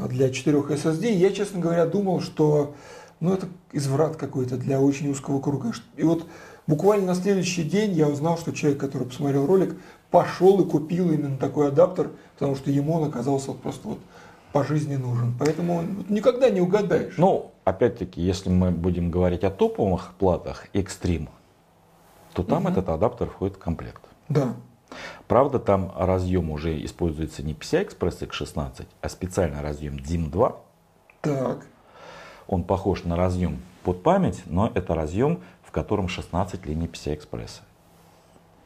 для 4 SSD. Я, честно говоря, думал, что ну, это изврат какой-то для очень узкого круга. И вот буквально на следующий день я узнал, что человек, который посмотрел ролик, пошел и купил именно такой адаптер, потому что ему он оказался просто вот по жизни нужен. Поэтому никогда не угадаешь. Ну, опять-таки, если мы будем говорить о топовых платах Extreme, то там Мгм. этот адаптер входит в комплект. Да. Правда, там разъем уже используется не PCI-Express X16, а специальный разъем DIM2. Так. Он похож на разъем под память, но это разъем, в котором 16 линий PCI-Express.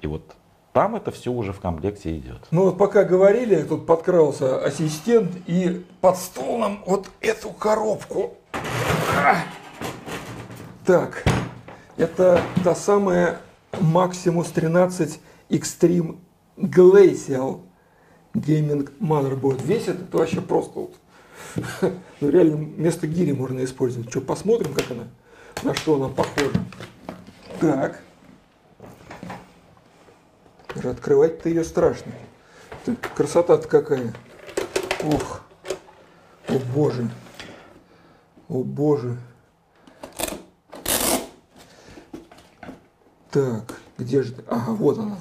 И вот там это все уже в комплекте идет. Ну вот пока говорили, тут подкрался ассистент и подсунул нам вот эту коробку. Так, это та самая Maximus 13 Extreme Glacial Gaming Motherboard. Весит это вообще просто вот. [laughs] Ну реально вместо гири можно использовать. Что, посмотрим, как она, на что она похожа. Так. Даже Открывать-то ее страшно. Красота-то какая. Ух. О боже. О боже. Так, где же... Ага, вот она.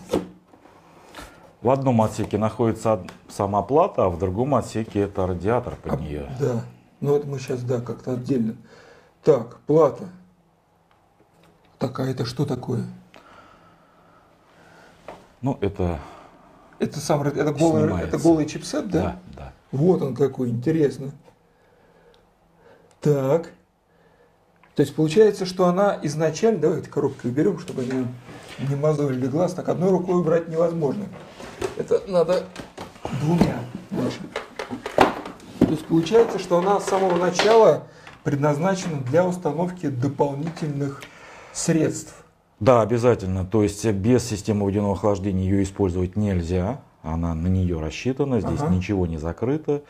В одном отсеке находится од- сама плата, а в другом отсеке это радиатор под А, нее. Да. Ну это мы сейчас, да, как-то отдельно. Так, плата. Так, а это что такое? Ну, это Это сам, это голый, Снимается. это голый чипсет, да? да, да. Вот он какой, интересно. Так. То есть получается, что она изначально... Давайте коробку уберем, чтобы они не мозолили глаз. Так одной рукой убрать невозможно. Это надо двумя больше. То есть получается, что она с самого начала предназначена для установки дополнительных средств. Да, обязательно. То есть без системы водяного охлаждения ее использовать нельзя. Она на нее рассчитана, здесь Ага. ничего не закрыто.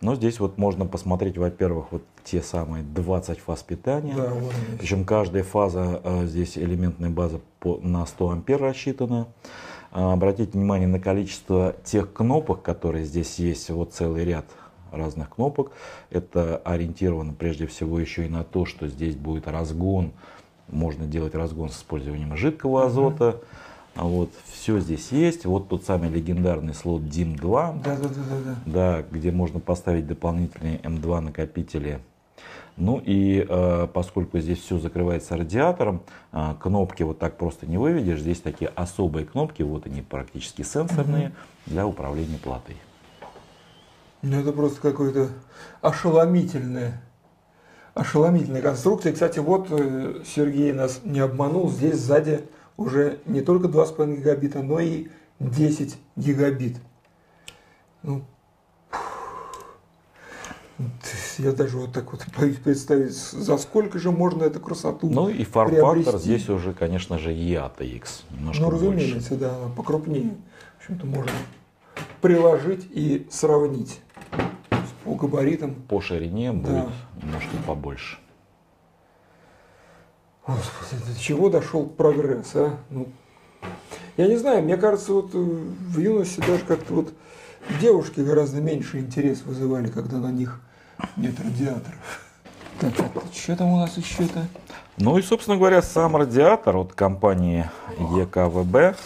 Но здесь вот можно посмотреть, во-первых, вот те самые 20 фаз питания. Да, вот. Причем каждая фаза, э, здесь элементная база по- на 100 ампер рассчитана. А, Обратите внимание на количество тех кнопок, которые здесь есть. Вот целый ряд разных кнопок. Это ориентировано прежде всего еще и на то, что здесь будет разгон. Можно делать разгон с использованием жидкого азота. А Вот, все здесь есть. Вот тот самый легендарный слот DIM2 Да, да, да, да, да. да, где можно поставить дополнительные М2 накопители. Ну и э, поскольку здесь все закрывается радиатором, э, кнопки вот так просто не выведешь. Здесь такие особые кнопки, вот они практически сенсорные для управления платой. Ну, это просто какое-то ошеломительное. Ошеломительная конструкция. Кстати, вот э, Сергей нас не обманул. Здесь сзади уже не только 2,5 гигабита, но и 10 гигабит. Ну, Я даже вот так вот [laughs] боюсь представить, за сколько же можно эту красоту Ну и фар-фактор здесь уже, конечно же, EATX. Немножко ну, разумеется, больше. да, она покрупнее. В общем-то, можно приложить и сравнить по габаритам. По ширине да. будет немножко побольше. Господи, до чего дошел прогресс, а? Ну, я не знаю, мне кажется, вот э, в юности даже как-то вот девушки гораздо меньше интерес вызывали, когда на них нет радиаторов. Так, что там у нас еще-то? Ну и, собственно говоря, сам радиатор от компании ЕКВБ.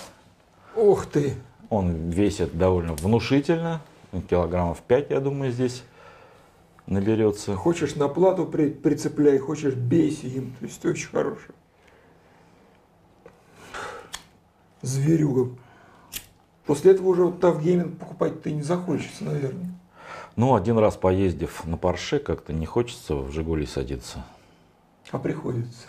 Ух ты! Он весит довольно внушительно, килограммов 5, я думаю, здесь наберется. Хочешь на плату при, прицепляй, хочешь бейся им, то есть очень хороший. Зверюга. После этого уже вот Тавгейминг покупать ты не захочется, наверное. Ну, один раз поездив на Порше, как-то не хочется в Жигули садиться. А приходится.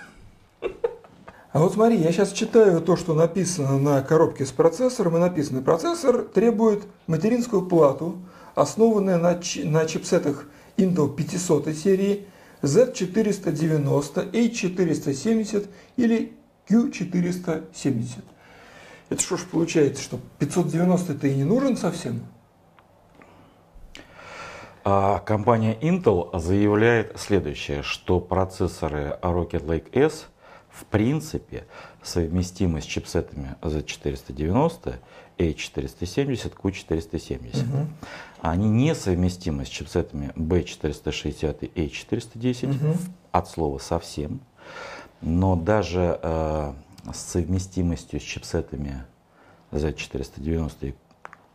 А вот смотри, я сейчас читаю то, что написано на коробке с процессором, и написано, процессор требует материнскую плату, основанную на, на чипсетах Intel 500 серии, Z490, H470 или Q470. Это что ж получается, что 590-то и не нужен совсем? А компания Intel заявляет следующее, что процессоры Rocket Lake S в принципе совместимы с чипсетами Z490, A470, Q470. Угу. Они несовместимы с чипсетами B460 и A410 угу. от слова совсем. Но даже э, с совместимостью с чипсетами Z490 и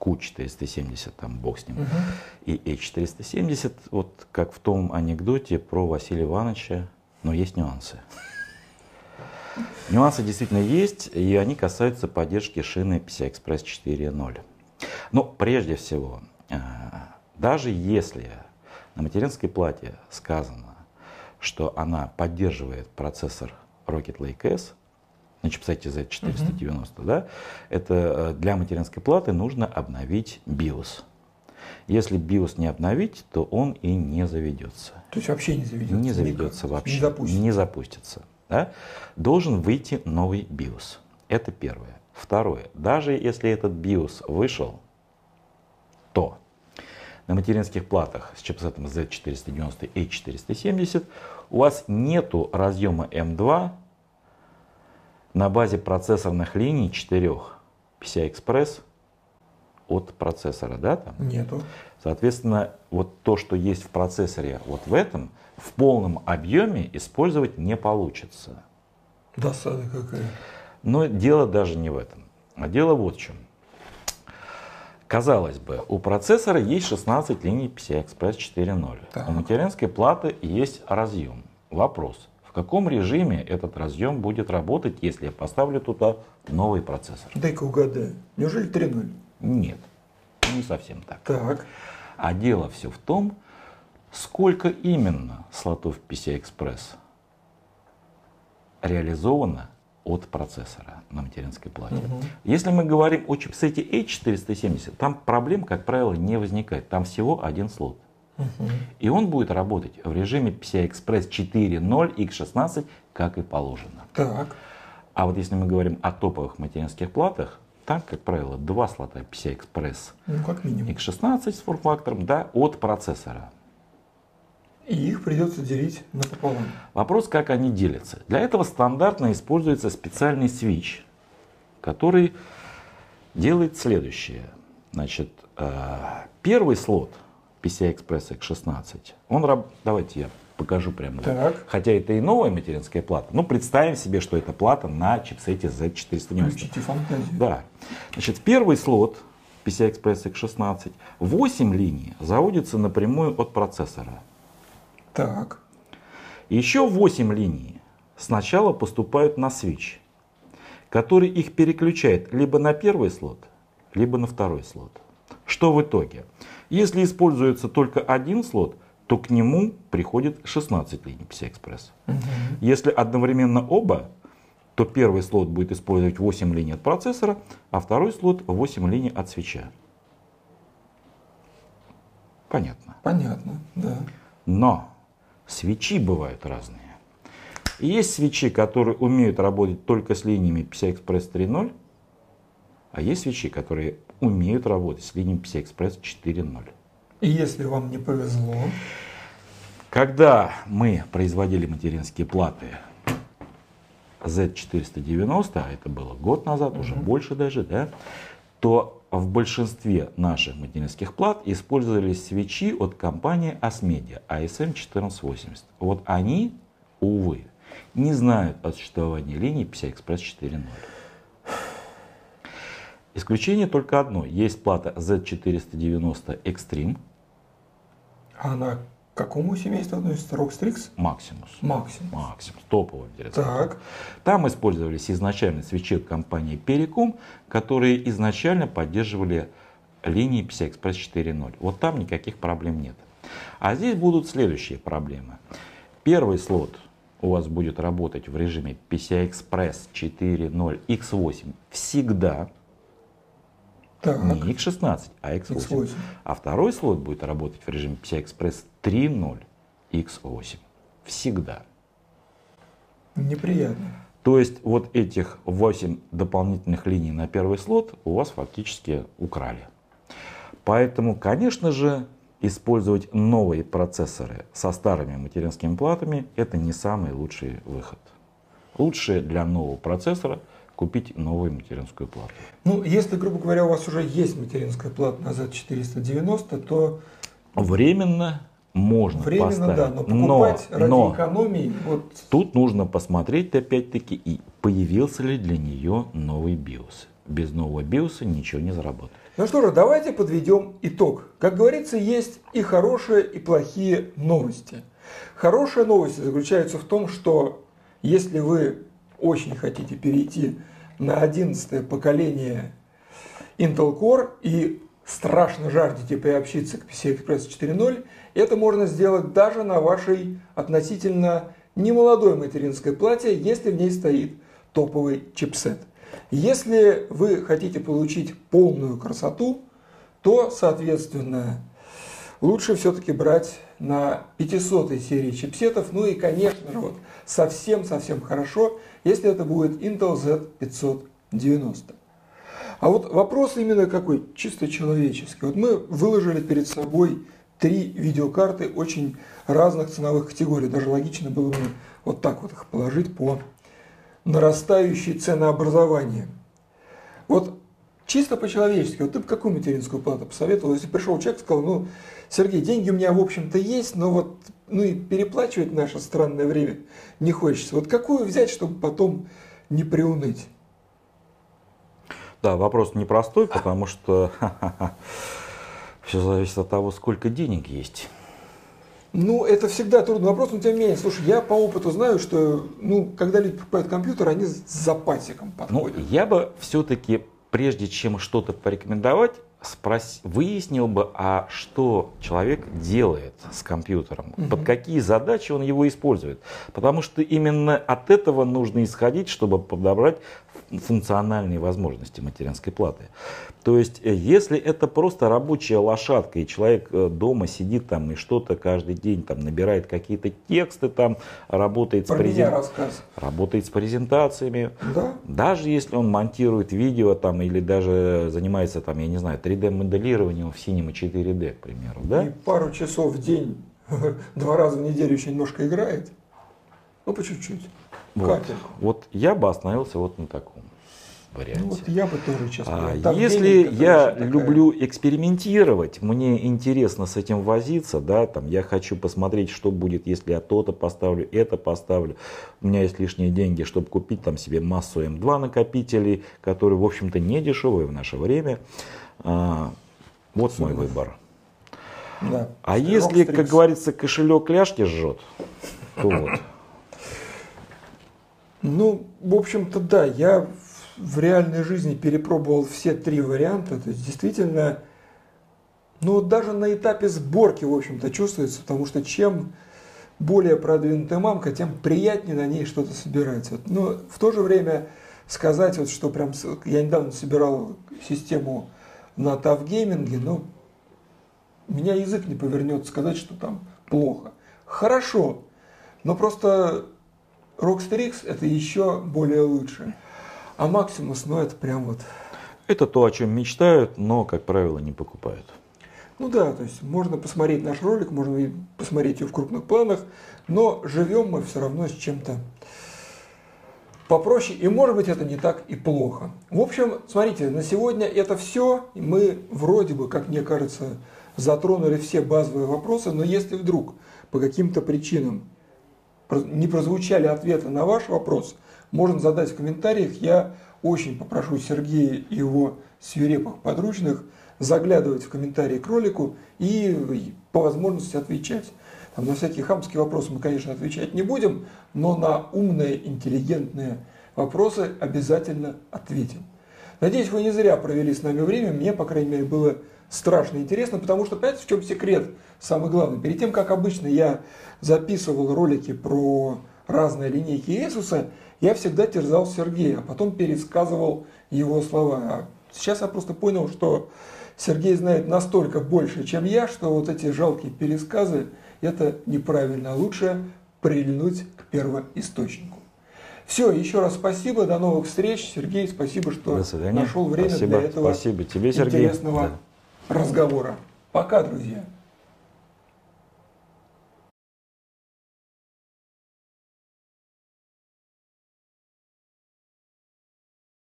Q470, там бог с ним, угу. и H470, вот как в том анекдоте про Василия Ивановича, но есть нюансы. Нюансы действительно есть, и они касаются поддержки шины PCI Express 4.0. Но прежде всего, э, даже если на материнской плате сказано, что она поддерживает процессор Rocket Lake S, на чипсете Z490, uh-huh. да, это э, для материнской платы нужно обновить BIOS. Если BIOS не обновить, то он и не заведется. То есть вообще не заведется? Не заведется никак. вообще. Не запустится. Не запустится да, должен выйти новый BIOS. Это первое. Второе. Даже если этот BIOS вышел, то на материнских платах с чипсетом Z490 и H470 у вас нету разъема M2 на базе процессорных линий 4 PCI-Express от процессора, да? Там? Нету. Соответственно, вот то, что есть в процессоре вот в этом, в полном объеме использовать не получится. Досада какая. Но дело даже не в этом. А дело вот в чем. Казалось бы, у процессора есть 16 линий PCI-Express 4.0. У материнской платы есть разъем. Вопрос, каком режиме этот разъем будет работать, если я поставлю туда новый процессор? Дай-ка угадаю. Неужели 3.0? Нет, не совсем так. Так. А дело все в том, сколько именно слотов PCI-Express реализовано от процессора на материнской плате. Угу. Если мы говорим о чипсете H470, там проблем, как правило, не возникает. Там всего один слот. Угу. И он будет работать в режиме PCI-Express 4.0 X16, как и положено. Так. А вот если мы говорим о топовых материнских платах, там, как правило, два слота PCI-Express ну, как минимум. X16 с форм-фактором да, от процессора. И их придется делить напополам. Вопрос, как они делятся. Для этого стандартно используется специальный свич, который делает следующее. Значит, э, первый слот PCI Express X16, он, давайте я покажу прямо. Так. Хотя это и новая материнская плата. Но представим себе, что это плата на чипсете Z490. Включите фантазию. Да. Значит, первый слот PCI Express X16, 8 линий заводится напрямую от процессора. Так. Еще 8 линий сначала поступают на свич, который их переключает либо на первый слот, либо на второй слот. Что в итоге? Если используется только один слот, то к нему приходит 16 линий PCI-Express. Угу. Если одновременно оба, то первый слот будет использовать 8 линий от процессора, а второй слот 8 линий от свеча. Понятно. Понятно, да. Но свечи бывают разные. есть свечи, которые умеют работать только с линиями PCI-Express 3.0, а есть свечи, которые умеют работать с линиями PCI-Express 4.0. И если вам не повезло, когда мы производили материнские платы Z490, а это было год назад, mm-hmm. уже больше даже, да, то в большинстве наших материнских плат использовались свечи от компании Asmedia ASM1480. Вот они, увы, не знают о существовании линии PCI-Express 4.0. Исключение только одно. Есть плата Z490 Extreme. Она к какому семейству относится Rockstrix? Maximus. Maximus. Maximus. Топовый Так. Там использовались изначально свечи компании Pericom, которые изначально поддерживали линии PCI-Express 4.0. Вот там никаких проблем нет. А здесь будут следующие проблемы. Первый слот у вас будет работать в режиме PCI-Express 4.0 X8 всегда. Так. Не X16, а X8. X8. А второй слот будет работать в режиме PCI-Express 3.0 X8. Всегда. Неприятно. То есть вот этих 8 дополнительных линий на первый слот у вас фактически украли. Поэтому, конечно же, использовать новые процессоры со старыми материнскими платами это не самый лучший выход. Лучше для нового процессора – купить новую материнскую плату. Ну, если, грубо говоря, у вас уже есть материнская плата на Z490, то... Временно можно Временно, поставить. да, но покупать но, ради но экономии... Вот... Тут нужно посмотреть, опять-таки, и появился ли для нее новый BIOS. Без нового BIOS ничего не заработает. Ну что же, давайте подведем итог. Как говорится, есть и хорошие, и плохие новости. Хорошая новость заключается в том, что если вы очень хотите перейти на 11 поколение Intel Core и страшно жаждете приобщиться к PCI Express 4.0, это можно сделать даже на вашей относительно немолодой материнской плате, если в ней стоит топовый чипсет. Если вы хотите получить полную красоту, то, соответственно, лучше все-таки брать на 500 серии чипсетов. Ну и, конечно же, вот совсем-совсем хорошо, если это будет Intel Z590. А вот вопрос именно какой? Чисто человеческий. Вот мы выложили перед собой три видеокарты очень разных ценовых категорий. Даже логично было бы вот так вот их положить по нарастающей ценообразованию. Вот чисто по-человечески, вот ты бы какую материнскую плату посоветовал, если пришел человек и сказал, ну, Сергей, деньги у меня, в общем-то, есть, но вот ну и переплачивать наше странное время не хочется. Вот какую взять, чтобы потом не приуныть? Да, вопрос непростой, потому что [laughs] все зависит от того, сколько денег есть. Ну, это всегда трудный вопрос, но тем не менее, слушай, я по опыту знаю, что, ну, когда люди покупают компьютер, они с запасиком ну, подходят. Ну, я бы все-таки, прежде чем что-то порекомендовать, спрос... выяснил бы, а что человек делает с компьютером, угу. под какие задачи он его использует. Потому что именно от этого нужно исходить, чтобы подобрать функциональные возможности материнской платы. То есть, э, если это просто рабочая лошадка, и человек э, дома сидит там и что-то каждый день там набирает какие-то тексты, там работает, с, презент... работает с презентациями, да? даже если он монтирует видео там или даже занимается там, я не знаю, 3D-моделированием в Cinema 4D, к примеру, да? И пару часов в день, [laughs] два раза в неделю еще немножко играет, ну по чуть-чуть. Вот, вот я бы остановился вот на таком варианте. Ну, вот я бы тоже, честно а, Если я такая... люблю экспериментировать, мне интересно с этим возиться, да, там, я хочу посмотреть, что будет, если я то-то поставлю, это поставлю. У меня есть лишние деньги, чтобы купить там себе массу М2 накопителей, которые, в общем-то, не дешевые в наше время. А, вот Сумма. мой выбор. Да. А если, как говорится, кошелек ляжки жжет, то вот. Ну, в общем-то, да, я в реальной жизни перепробовал все три варианта. То есть действительно, ну даже на этапе сборки, в общем-то, чувствуется, потому что чем более продвинутая мамка, тем приятнее на ней что-то собирать. Вот. Но в то же время сказать, вот, что прям я недавно собирал систему на Тавгейминге, у меня язык не повернется сказать, что там плохо. Хорошо, но просто Rockstar X это еще более лучше. А Maximus, ну это прям вот... Это то, о чем мечтают, но, как правило, не покупают. Ну да, то есть можно посмотреть наш ролик, можно посмотреть его в крупных планах, но живем мы все равно с чем-то попроще, и может быть это не так и плохо. В общем, смотрите, на сегодня это все. Мы вроде бы, как мне кажется, затронули все базовые вопросы, но если вдруг по каким-то причинам не прозвучали ответы на ваш вопрос, можно задать в комментариях. Я очень попрошу Сергея и его свирепых подручных заглядывать в комментарии к ролику и по возможности отвечать. Там, на всякие хамские вопросы мы, конечно, отвечать не будем, но на умные, интеллигентные вопросы обязательно ответим. Надеюсь, вы не зря провели с нами время. Мне, по крайней мере, было страшно интересно, потому что, понимаете, в чем секрет? Самый главный. Перед тем, как обычно я записывал ролики про разные линейки Иисуса, я всегда терзал Сергея, а потом пересказывал его слова. А сейчас я просто понял, что Сергей знает настолько больше, чем я, что вот эти жалкие пересказы это неправильно. Лучше прильнуть к первоисточнику. Все, еще раз спасибо, до новых встреч. Сергей, спасибо, что нашел время спасибо. для этого спасибо тебе, Сергей. интересного да. разговора. Пока, друзья.